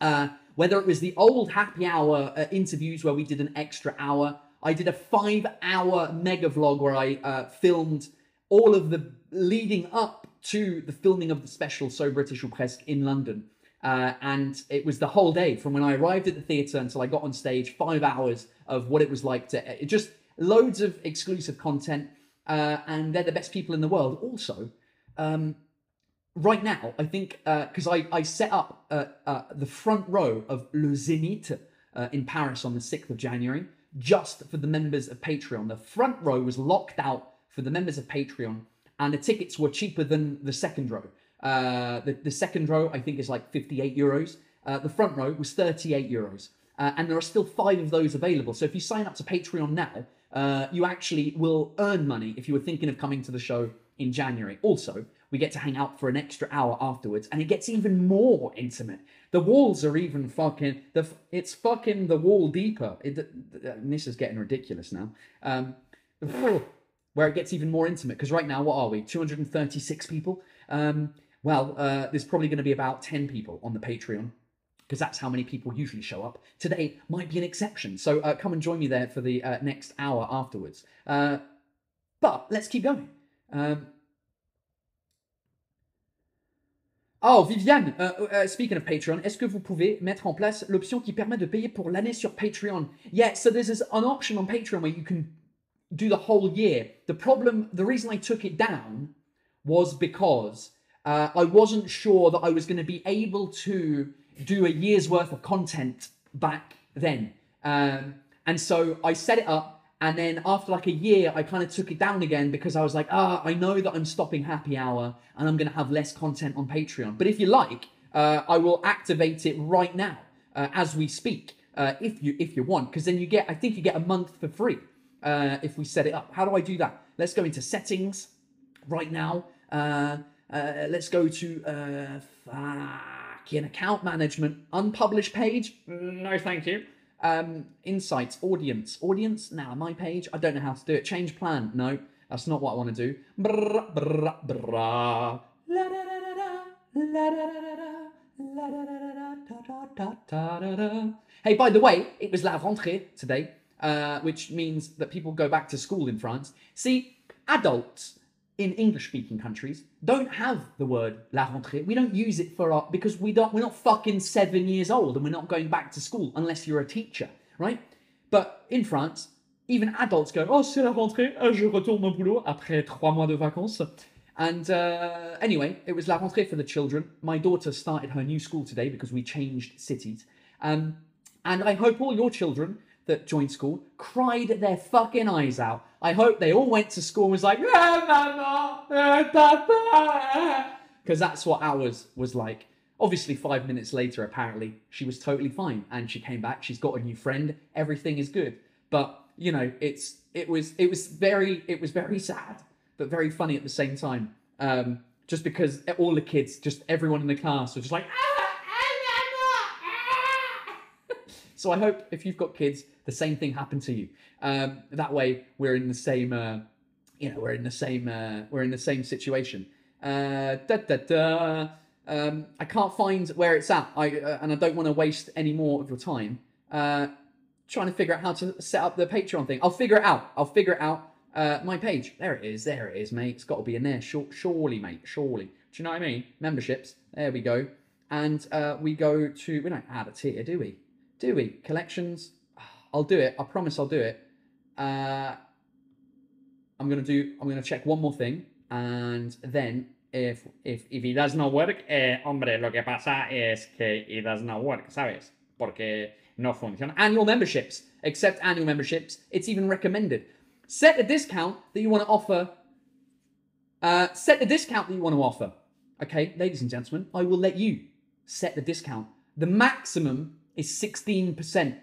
Uh, whether it was the old happy hour uh, interviews where we did an extra hour, I did a five hour mega vlog where I uh, filmed all of the leading up to the filming of the special So British or Presque in London. Uh, and it was the whole day from when I arrived at the theatre until I got on stage, five hours of what it was like to it just loads of exclusive content. Uh, and they're the best people in the world. Also, um, right now, I think because I, I set up uh, uh, the front row of Le Zénith uh, in Paris on the 6th of January just for the members of Patreon. The front row was locked out for the members of Patreon, and the tickets were cheaper than the second row. Uh, the, the second row, I think, is like 58 euros. Uh, the front row was 38 euros. Uh, and there are still five of those available. So if you sign up to Patreon now, uh, you actually will earn money if you were thinking of coming to the show in January. Also, we get to hang out for an extra hour afterwards, and it gets even more intimate. The walls are even fucking. The it's fucking the wall deeper. It, this is getting ridiculous now. Um, where it gets even more intimate because right now, what are we? Two hundred and thirty-six people. Um, well, uh, there's probably going to be about ten people on the Patreon because that's how many people usually show up. Today might be an exception. So uh, come and join me there for the uh, next hour afterwards. Uh, but let's keep going. Um, oh, Viviane, uh, uh, speaking of Patreon, est-ce que vous pouvez mettre en place l'option qui permet de payer pour l'année sur Patreon? Yeah, so there's this, an option on Patreon where you can do the whole year. The problem, the reason I took it down was because uh, I wasn't sure that I was going to be able to do a year's worth of content back then. Um, and so I set it up. And then after like a year, I kind of took it down again because I was like, ah, I know that I'm stopping happy hour and I'm going to have less content on Patreon. But if you like, uh, I will activate it right now uh, as we speak, uh, if you if you want, because then you get, I think you get a month for free uh, if we set it up. How do I do that? Let's go into settings right now. Uh, uh, let's go to uh, fucking account management, unpublished page. No, thank you. Um, insights, audience, audience. Now, nah, my page. I don't know how to do it. Change plan. No, that's not what I want to do. Hey, by the way, it was La Rentrée today, uh, which means that people go back to school in France. See, adults in English speaking countries don't have the word la rentrée. We don't use it for our because we don't we're not fucking seven years old and we're not going back to school unless you're a teacher, right? But in France, even adults go, oh c'est la rentrée, euh, je retourne au boulot après trois mois de vacances. And uh, anyway, it was la rentrée for the children. My daughter started her new school today because we changed cities. Um, and I hope all your children that joined school cried their fucking eyes out. I hope they all went to school and was like, because that's what ours was like. Obviously, five minutes later, apparently, she was totally fine and she came back. She's got a new friend. Everything is good. But you know, it's it was it was very it was very sad, but very funny at the same time. Um, just because all the kids, just everyone in the class was just like. So I hope if you've got kids, the same thing happened to you. Um, that way, we're in the same, uh, you know, we're in the same, uh, we're in the same situation. Uh, da, da, da. Um, I can't find where it's at, I, uh, and I don't want to waste any more of your time uh, trying to figure out how to set up the Patreon thing. I'll figure it out. I'll figure it out. Uh, my page, there it is. There it is, mate. It's got to be in there. Sure, surely, mate. Surely. Do you know what I mean? Memberships. There we go. And uh, we go to. We don't add a tier, do we? Do we? Collections? I'll do it. I promise I'll do it. Uh, I'm gonna do. I'm gonna check one more thing, and then if if if it does not work, eh, hombre, lo que pasa es que it does not work, ¿sabes? Porque no funciona. Annual memberships, except annual memberships, it's even recommended. Set a discount that you want to offer. Uh, set the discount that you want to offer. Okay, ladies and gentlemen, I will let you set the discount. The maximum is 16%.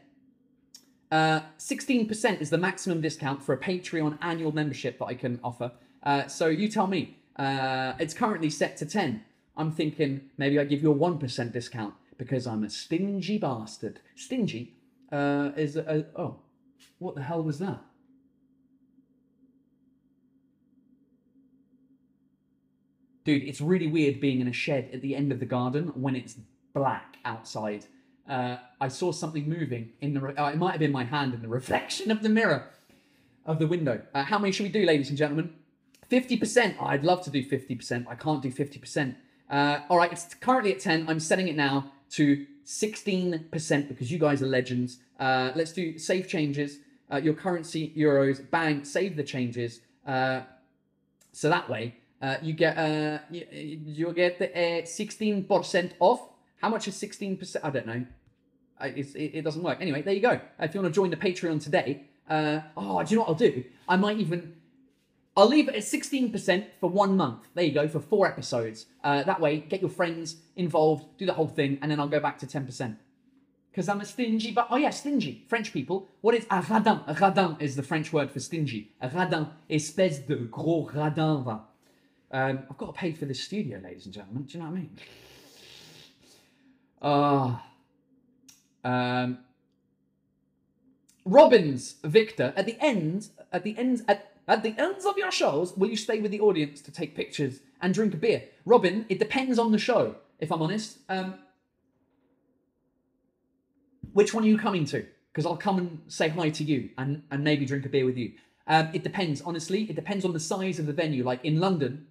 Uh, 16% is the maximum discount for a Patreon annual membership that I can offer. Uh, so you tell me. Uh, it's currently set to 10. I'm thinking maybe I give you a 1% discount because I'm a stingy bastard. Stingy uh, is a, a oh, what the hell was that? Dude, it's really weird being in a shed at the end of the garden when it's black outside. Uh, I saw something moving in the. Re- uh, it might have been my hand in the reflection of the mirror of the window. Uh, how many should we do, ladies and gentlemen? 50%. I'd love to do 50%. I can't do 50%. Uh, all right, it's currently at 10. I'm setting it now to 16% because you guys are legends. Uh, let's do save changes. Uh, your currency, euros, bang, save the changes. Uh, so that way, uh, you get uh, you, you get the uh, 16% off. How much is 16%? I don't know. It, it doesn't work. Anyway, there you go. If you want to join the Patreon today, uh, oh, do you know what I'll do? I might even I'll leave it at 16% for one month. There you go, for four episodes. Uh, that way, get your friends involved, do the whole thing, and then I'll go back to 10%. Because I'm a stingy, but oh yeah, stingy. French people. What is a radin? A radin is the French word for stingy. A radin, espèce de gros radin, va. Um, I've got to pay for this studio, ladies and gentlemen. Do you know what I mean? Ah. Um, Robbins, Victor, at the end, at the end, at, at the ends of your shows, will you stay with the audience to take pictures and drink a beer? Robin, it depends on the show, if I'm honest. Um, which one are you coming to? Because I'll come and say hi to you and, and maybe drink a beer with you. Um, it depends, honestly. It depends on the size of the venue. Like in London,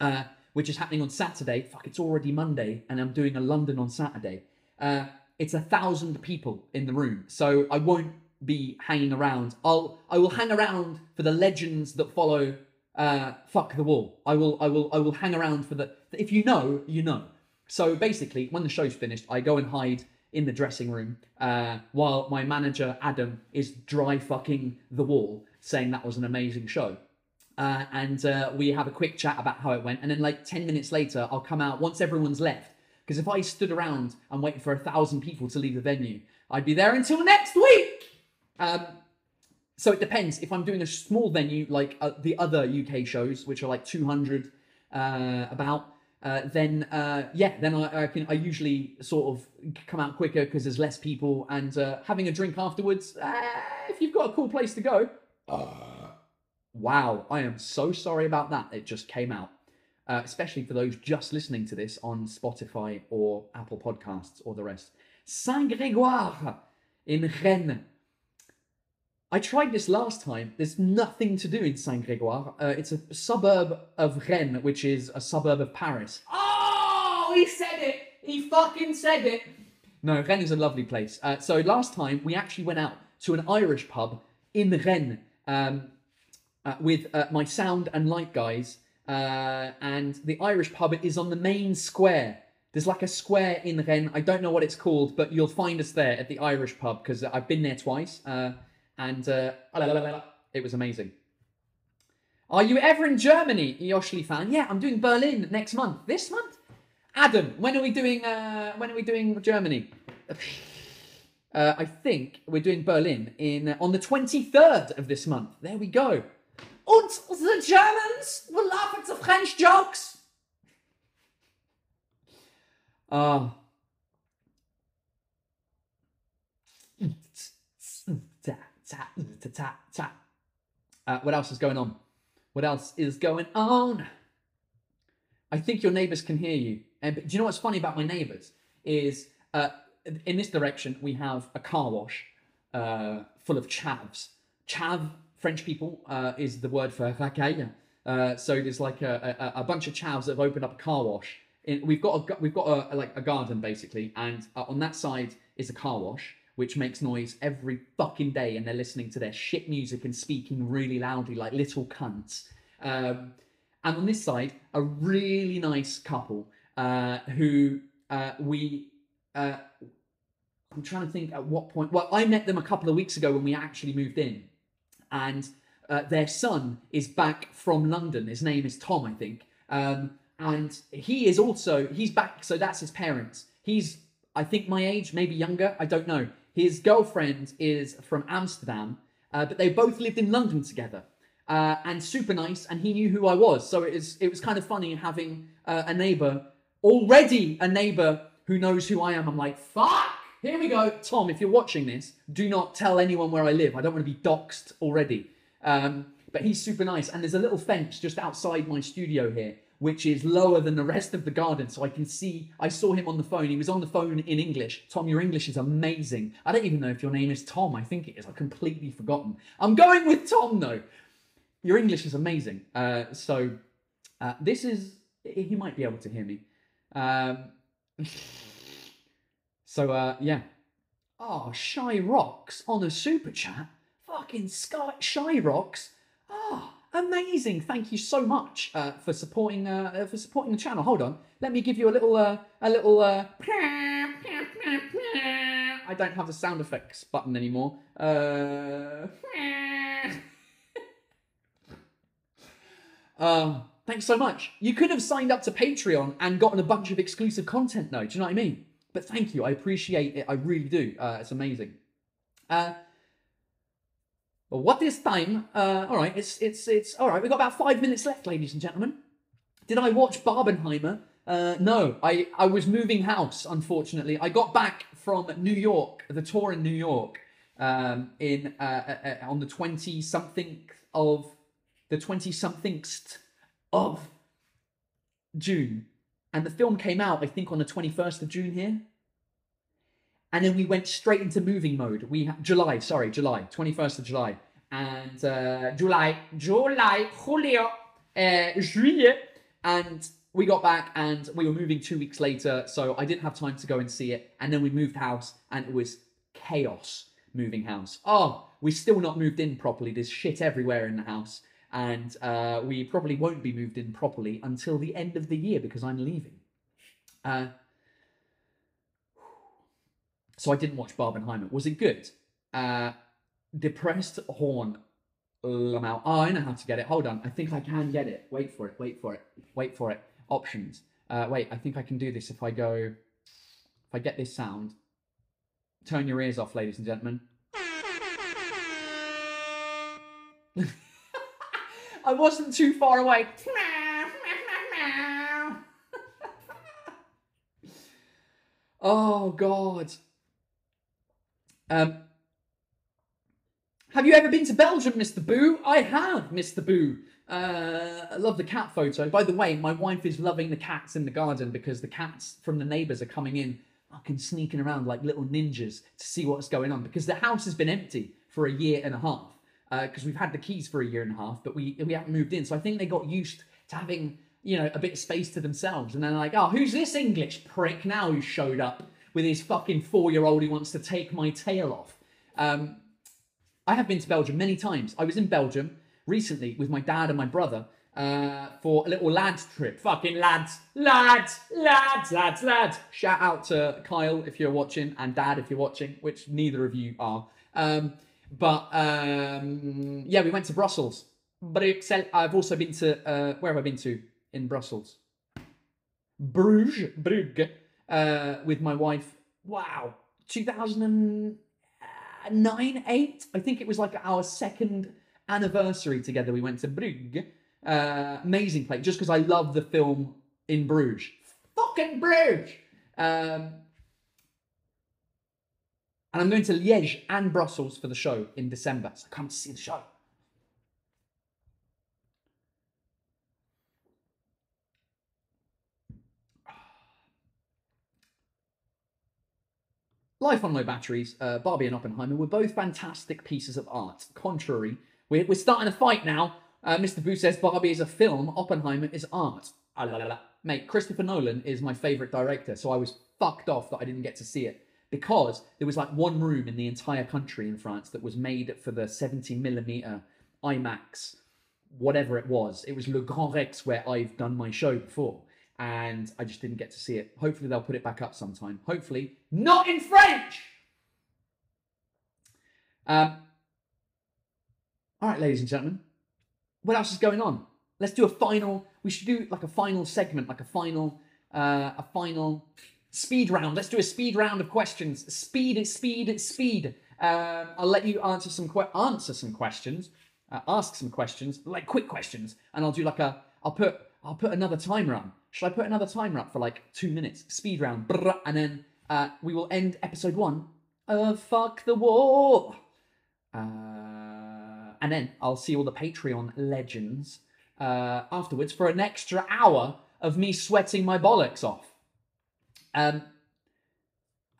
uh, which is happening on Saturday. Fuck, it's already Monday, and I'm doing a London on Saturday. Uh, it's a thousand people in the room, so I won't be hanging around. I'll I will hang around for the legends that follow. Uh, fuck the wall. I will I will I will hang around for the. If you know, you know. So basically, when the show's finished, I go and hide in the dressing room uh, while my manager Adam is dry fucking the wall, saying that was an amazing show. Uh, and uh, we have a quick chat about how it went. And then, like 10 minutes later, I'll come out once everyone's left. Because if I stood around and waited for a thousand people to leave the venue, I'd be there until next week. Um, so it depends. If I'm doing a small venue like uh, the other UK shows, which are like 200 uh, about, uh, then uh, yeah, then I, I can I usually sort of come out quicker because there's less people and uh, having a drink afterwards. Uh, if you've got a cool place to go, Wow, I am so sorry about that. It just came out. Uh, especially for those just listening to this on Spotify or Apple Podcasts or the rest. Saint Grégoire in Rennes. I tried this last time. There's nothing to do in Saint Grégoire. Uh, it's a suburb of Rennes, which is a suburb of Paris. Oh, he said it! He fucking said it! No, Rennes is a lovely place. Uh, so last time we actually went out to an Irish pub in Rennes. Um, uh, with uh, my sound and light guys. Uh, and the Irish pub is on the main square. There's like a square in Rennes. I don't know what it's called, but you'll find us there at the Irish pub because I've been there twice. Uh, and uh, it was amazing. Are you ever in Germany, Yoshli fan? Yeah, I'm doing Berlin next month. This month? Adam, when are we doing? Uh, when are we doing Germany? Uh, I think we're doing Berlin in on the 23rd of this month. There we go. And the Germans will laugh at the French jokes. Ah. Uh, what else is going on? What else is going on? I think your neighbours can hear you. And do you know what's funny about my neighbours is uh, in this direction we have a car wash uh, full of chavs. Chav, French people, uh, is the word for racaille. Uh, so there's like a, a, a bunch of chavs that have opened up a car wash. In, we've got a, we've got a, like a garden basically, and uh, on that side is a car wash which makes noise every fucking day, and they're listening to their shit music and speaking really loudly like little cunts. Um, and on this side, a really nice couple uh, who uh, we. Uh, I'm trying to think at what point. Well, I met them a couple of weeks ago when we actually moved in, and uh, their son is back from London. His name is Tom, I think, um, and he is also he's back. So that's his parents. He's I think my age, maybe younger. I don't know. His girlfriend is from Amsterdam, uh, but they both lived in London together. Uh, and super nice, and he knew who I was. So it was it was kind of funny having uh, a neighbor already a neighbor who knows who I am. I'm like, fuck. Here we go, Tom. If you're watching this, do not tell anyone where I live. I don't want to be doxxed already. Um, but he's super nice, and there's a little fence just outside my studio here, which is lower than the rest of the garden, so I can see. I saw him on the phone. He was on the phone in English. Tom, your English is amazing. I don't even know if your name is Tom. I think it is. I've completely forgotten. I'm going with Tom though. Your English is amazing. Uh, so uh, this is. He might be able to hear me. Um, so uh, yeah. Oh, Shy Rocks on a super chat. Fucking Sky Shy Rocks. Oh, amazing! Thank you so much uh, for supporting uh, uh, for supporting the channel. Hold on, let me give you a little uh, a little. Uh... I don't have the sound effects button anymore. Uh... uh, thanks so much. You could have signed up to Patreon and gotten a bunch of exclusive content, though. Do you know what I mean? But thank you. I appreciate it. I really do. Uh, it's amazing. Uh, is time? Uh, all right, it's it's it's all right. We've got about five minutes left, ladies and gentlemen. Did I watch Barbenheimer? Uh, no, I I was moving house. Unfortunately, I got back from New York, the tour in New York, um, in uh, uh, uh on the twenty something of the twenty somethingst of June, and the film came out. I think on the twenty first of June here and then we went straight into moving mode. We ha- July, sorry, July, twenty first of July, and uh, July, July, Julio, uh, Juillet, and we got back and we were moving two weeks later, so I didn't have time to go and see it. And then we moved house, and it was chaos moving house. Oh, we still not moved in properly. There's shit everywhere in the house, and uh, we probably won't be moved in properly until the end of the year because I'm leaving. Uh, so I didn't watch Barbenheimer. Was it good? Uh, depressed horn Lamau. Oh, I know how to get it. Hold on. I think I can get it. Wait for it. Wait for it. Wait for it. Options. Uh, wait, I think I can do this if I go. If I get this sound. Turn your ears off, ladies and gentlemen. I wasn't too far away. oh, God. Um, have you ever been to Belgium, Mr. Boo? I have, Mr. Boo. Uh, I love the cat photo. By the way, my wife is loving the cats in the garden because the cats from the neighbours are coming in, fucking sneaking around like little ninjas to see what's going on because the house has been empty for a year and a half because uh, we've had the keys for a year and a half, but we we haven't moved in. So I think they got used to having you know a bit of space to themselves, and then like, oh, who's this English prick now who showed up? with his fucking four year old who wants to take my tail off. Um, I have been to Belgium many times. I was in Belgium recently with my dad and my brother uh, for a little lads trip. Fucking lads, lads, lads, lads, lads. Shout out to Kyle if you're watching and Dad if you're watching, which neither of you are. Um, but um, yeah, we went to Brussels. But I've also been to uh, where have I been to in Brussels? Bruges, Brugge uh, with my wife. Wow, 2009, 8? I think it was like our second anniversary together. We went to Brugge. Uh, amazing place, just because I love the film in Bruges. Fucking Bruges! Um, and I'm going to Liège and Brussels for the show in December. So come see the show. Life on Low Batteries, uh, Barbie and Oppenheimer were both fantastic pieces of art. Contrary, we're, we're starting a fight now. Uh, Mr. Boo says Barbie is a film, Oppenheimer is art. Ah, la, la, la. Mate, Christopher Nolan is my favourite director, so I was fucked off that I didn't get to see it because there was like one room in the entire country in France that was made for the 70 millimeter IMAX, whatever it was. It was Le Grand Rex where I've done my show before and I just didn't get to see it. Hopefully, they'll put it back up sometime. Hopefully, not in French. Um, all right, ladies and gentlemen, what else is going on? Let's do a final. We should do like a final segment, like a final, uh, a final speed round. Let's do a speed round of questions. Speed, speed, speed. Um, I'll let you answer some que- answer some questions, uh, ask some questions, like quick questions, and I'll do like a. I'll put I'll put another timer on. Should I put another timer up for like two minutes? Speed round, and then uh, we will end episode one of Fuck the Wall. Uh, and then I'll see all the Patreon legends uh, afterwards for an extra hour of me sweating my bollocks off. Um,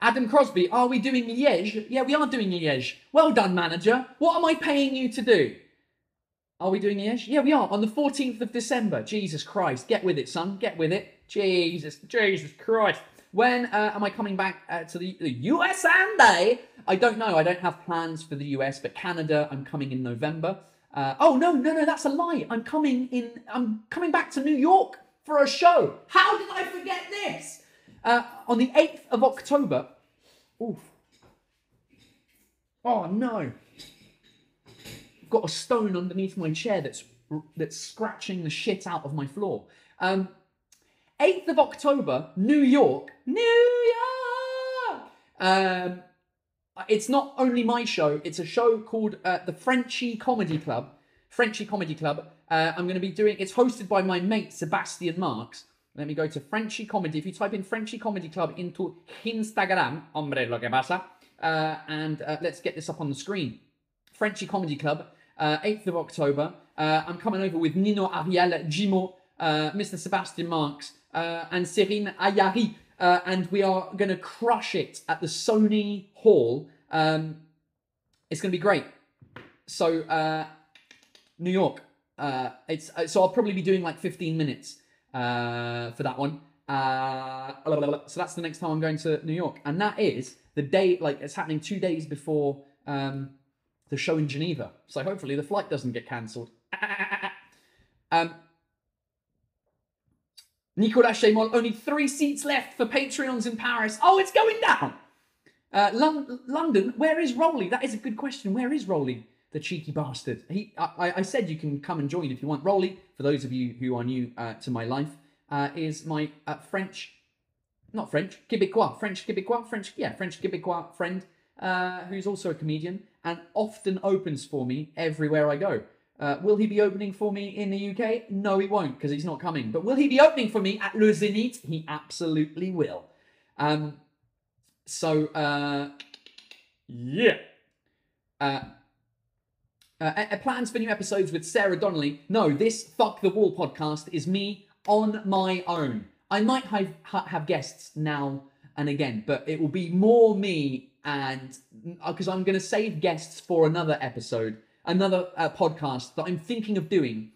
Adam Crosby, are we doing Liège? Yeah, we are doing Liège. Well done, manager. What am I paying you to do? Are we doing Liège? Yeah, we are. On the 14th of December. Jesus Christ. Get with it, son. Get with it. Jesus. Jesus Christ. When uh, am I coming back uh, to the, the US and I don't know. I don't have plans for the US, but Canada, I'm coming in November. Uh, oh no, no, no, that's a lie. I'm coming in. I'm coming back to New York for a show. How did I forget this? Uh, on the 8th of October. Oof. Oh no. I've got a stone underneath my chair that's that's scratching the shit out of my floor. Um, 8th of October, New York. New York! Um, it's not only my show, it's a show called uh, the Frenchy Comedy Club. Frenchy Comedy Club. Uh, I'm going to be doing, it's hosted by my mate Sebastian Marx. Let me go to Frenchy Comedy. If you type in Frenchy Comedy Club into Instagram, hombre lo que pasa, uh, and uh, let's get this up on the screen. Frenchy Comedy Club, uh, 8th of October. Uh, I'm coming over with Nino Arial, Jimo, uh, Mr. Sebastian Marx, uh, and Serine Ayari. And we are going to crush it at the Sony Hall. Um, it's going to be great. So, New York. Uh, it's so I'll probably be doing like 15 minutes uh, for that one. Uh, so that's the next time I'm going to New York, and that is the day. Like it's happening two days before um, the show in Geneva. So hopefully the flight doesn't get cancelled. um, Nicolas Chemol, only three seats left for Patreons in Paris. Oh, it's going down. Uh, Lon- London, where is Rolly? That is a good question. Where is Rolly, the cheeky bastard? He, I, I said you can come and join if you want. Rolly, for those of you who are new uh, to my life, uh, is my uh, French, not French, Québécois, French Québécois, French, yeah, French Québécois friend, uh, who's also a comedian and often opens for me everywhere I go. Uh, will he be opening for me in the UK? No, he won't because he's not coming. But will he be opening for me at Le Zénith? He absolutely will. Um, so, uh, yeah. Uh, uh, plans for new episodes with Sarah Donnelly. No, this Fuck the Wall podcast is me on my own. I might have, have guests now and again, but it will be more me and because I'm going to save guests for another episode another uh, podcast that I'm thinking of doing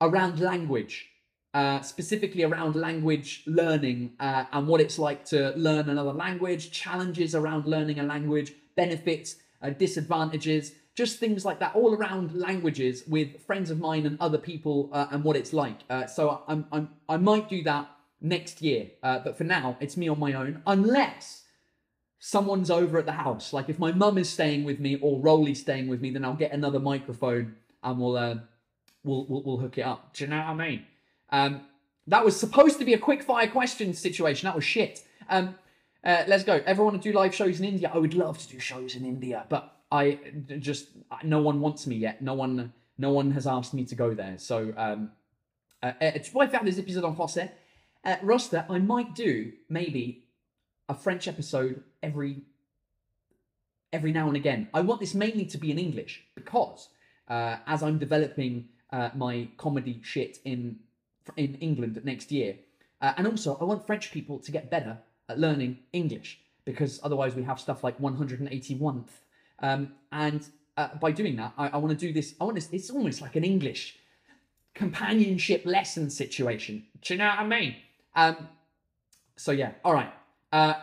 around language, uh, specifically around language learning uh, and what it's like to learn another language, challenges around learning a language, benefits, uh, disadvantages, just things like that, all around languages with friends of mine and other people uh, and what it's like. Uh, so I'm, I'm, I might do that next year, but for now, it's me on my own, unless someone's over at the house. Like if my mum is staying with me or Rolly's staying with me, then I'll get another microphone and we'll uh, we'll, we'll, we'll hook it up. Do you know what I mean? Um, that was supposed to be a quick fire question situation. That was shit. Um, uh, let's go. Everyone want to do live shows in India? I would love to do shows in India, but I just no one wants me yet. No one no one has asked me to go there. So um, uh, uh tu pourrais faire des épisodes en français. Uh, Roster, I might do maybe a French episode every every now and again. I want this mainly to be in English because uh, as I'm developing uh, my comedy shit in in England next year, uh, and also I want French people to get better at learning English because otherwise we have stuff like 181th. Um, and uh, by doing that, I, I want to do this. I want this. It's almost like an English companionship lesson situation. Do you know what I mean? Um, so yeah, all right. Uh,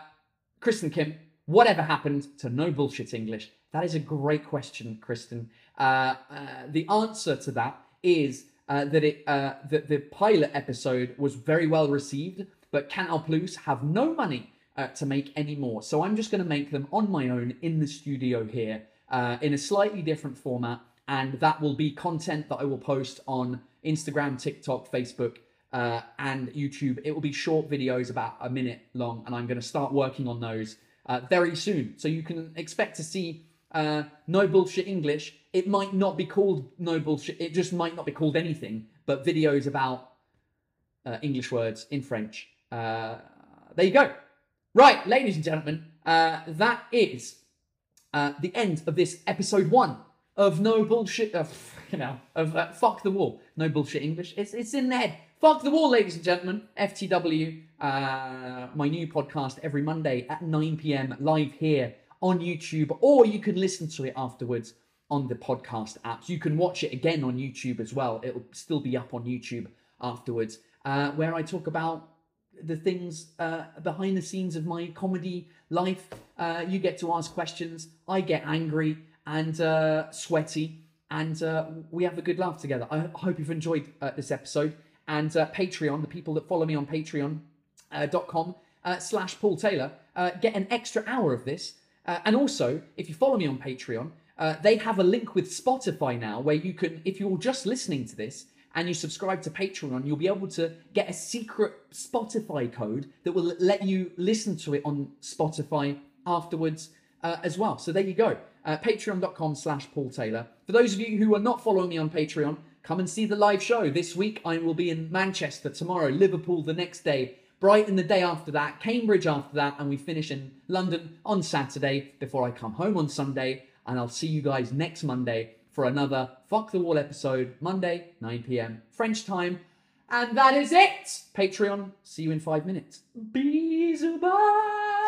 Kristen Kim, whatever happened to no bullshit English? That is a great question, Kristen. Uh, uh, the answer to that is uh, that it uh, that the pilot episode was very well received, but Canal Plus have no money uh, to make any more. So I'm just going to make them on my own in the studio here uh, in a slightly different format, and that will be content that I will post on Instagram, TikTok, Facebook, uh, and YouTube. It will be short videos, about a minute long, and I'm going to start working on those uh, very soon. So you can expect to see uh, No Bullshit English. It might not be called No Bullshit, it just might not be called anything, but videos about uh, English words in French. There you go. Right, ladies and gentlemen, uh, that is uh, the end of this episode one of No Bullshit. Uh, you know, of uh, Fuck the Wall. No bullshit English. It's it's in the head. Fuck the Wall, ladies and gentlemen. FTW, uh, my new podcast every Monday at 9 p.m. live here on YouTube, or you can listen to it afterwards on the podcast apps. You can watch it again on YouTube as well. It'll still be up on YouTube afterwards, uh, where I talk about the things uh, behind the scenes of my comedy life. Uh, you get to ask questions. I get angry and uh, sweaty, and uh, we have a good laugh together. I hope you've enjoyed uh, this episode. And uh, Patreon, the people that follow me on Patreon.com slash Paul Taylor, get an extra hour of this. And also, if you follow me on Patreon, they have a link with Spotify now where you can, if you're just listening to this and you subscribe to Patreon, you'll be able to get a secret Spotify code that will let you listen to it on Spotify afterwards uh, as well. So there you go. Uh, Patreon.com slash Paul Taylor. For those of you who are not following me on Patreon, come and see the live show. This week I will be in Manchester, tomorrow, Liverpool the next day, Brighton the day after that, Cambridge after that, and we finish in London on Saturday before I come home on Sunday. And I'll see you guys next Monday for another Fuck the Wall episode, Monday, 9 pm, French time. And that is it. Patreon, see you in five minutes. Bisous, bye.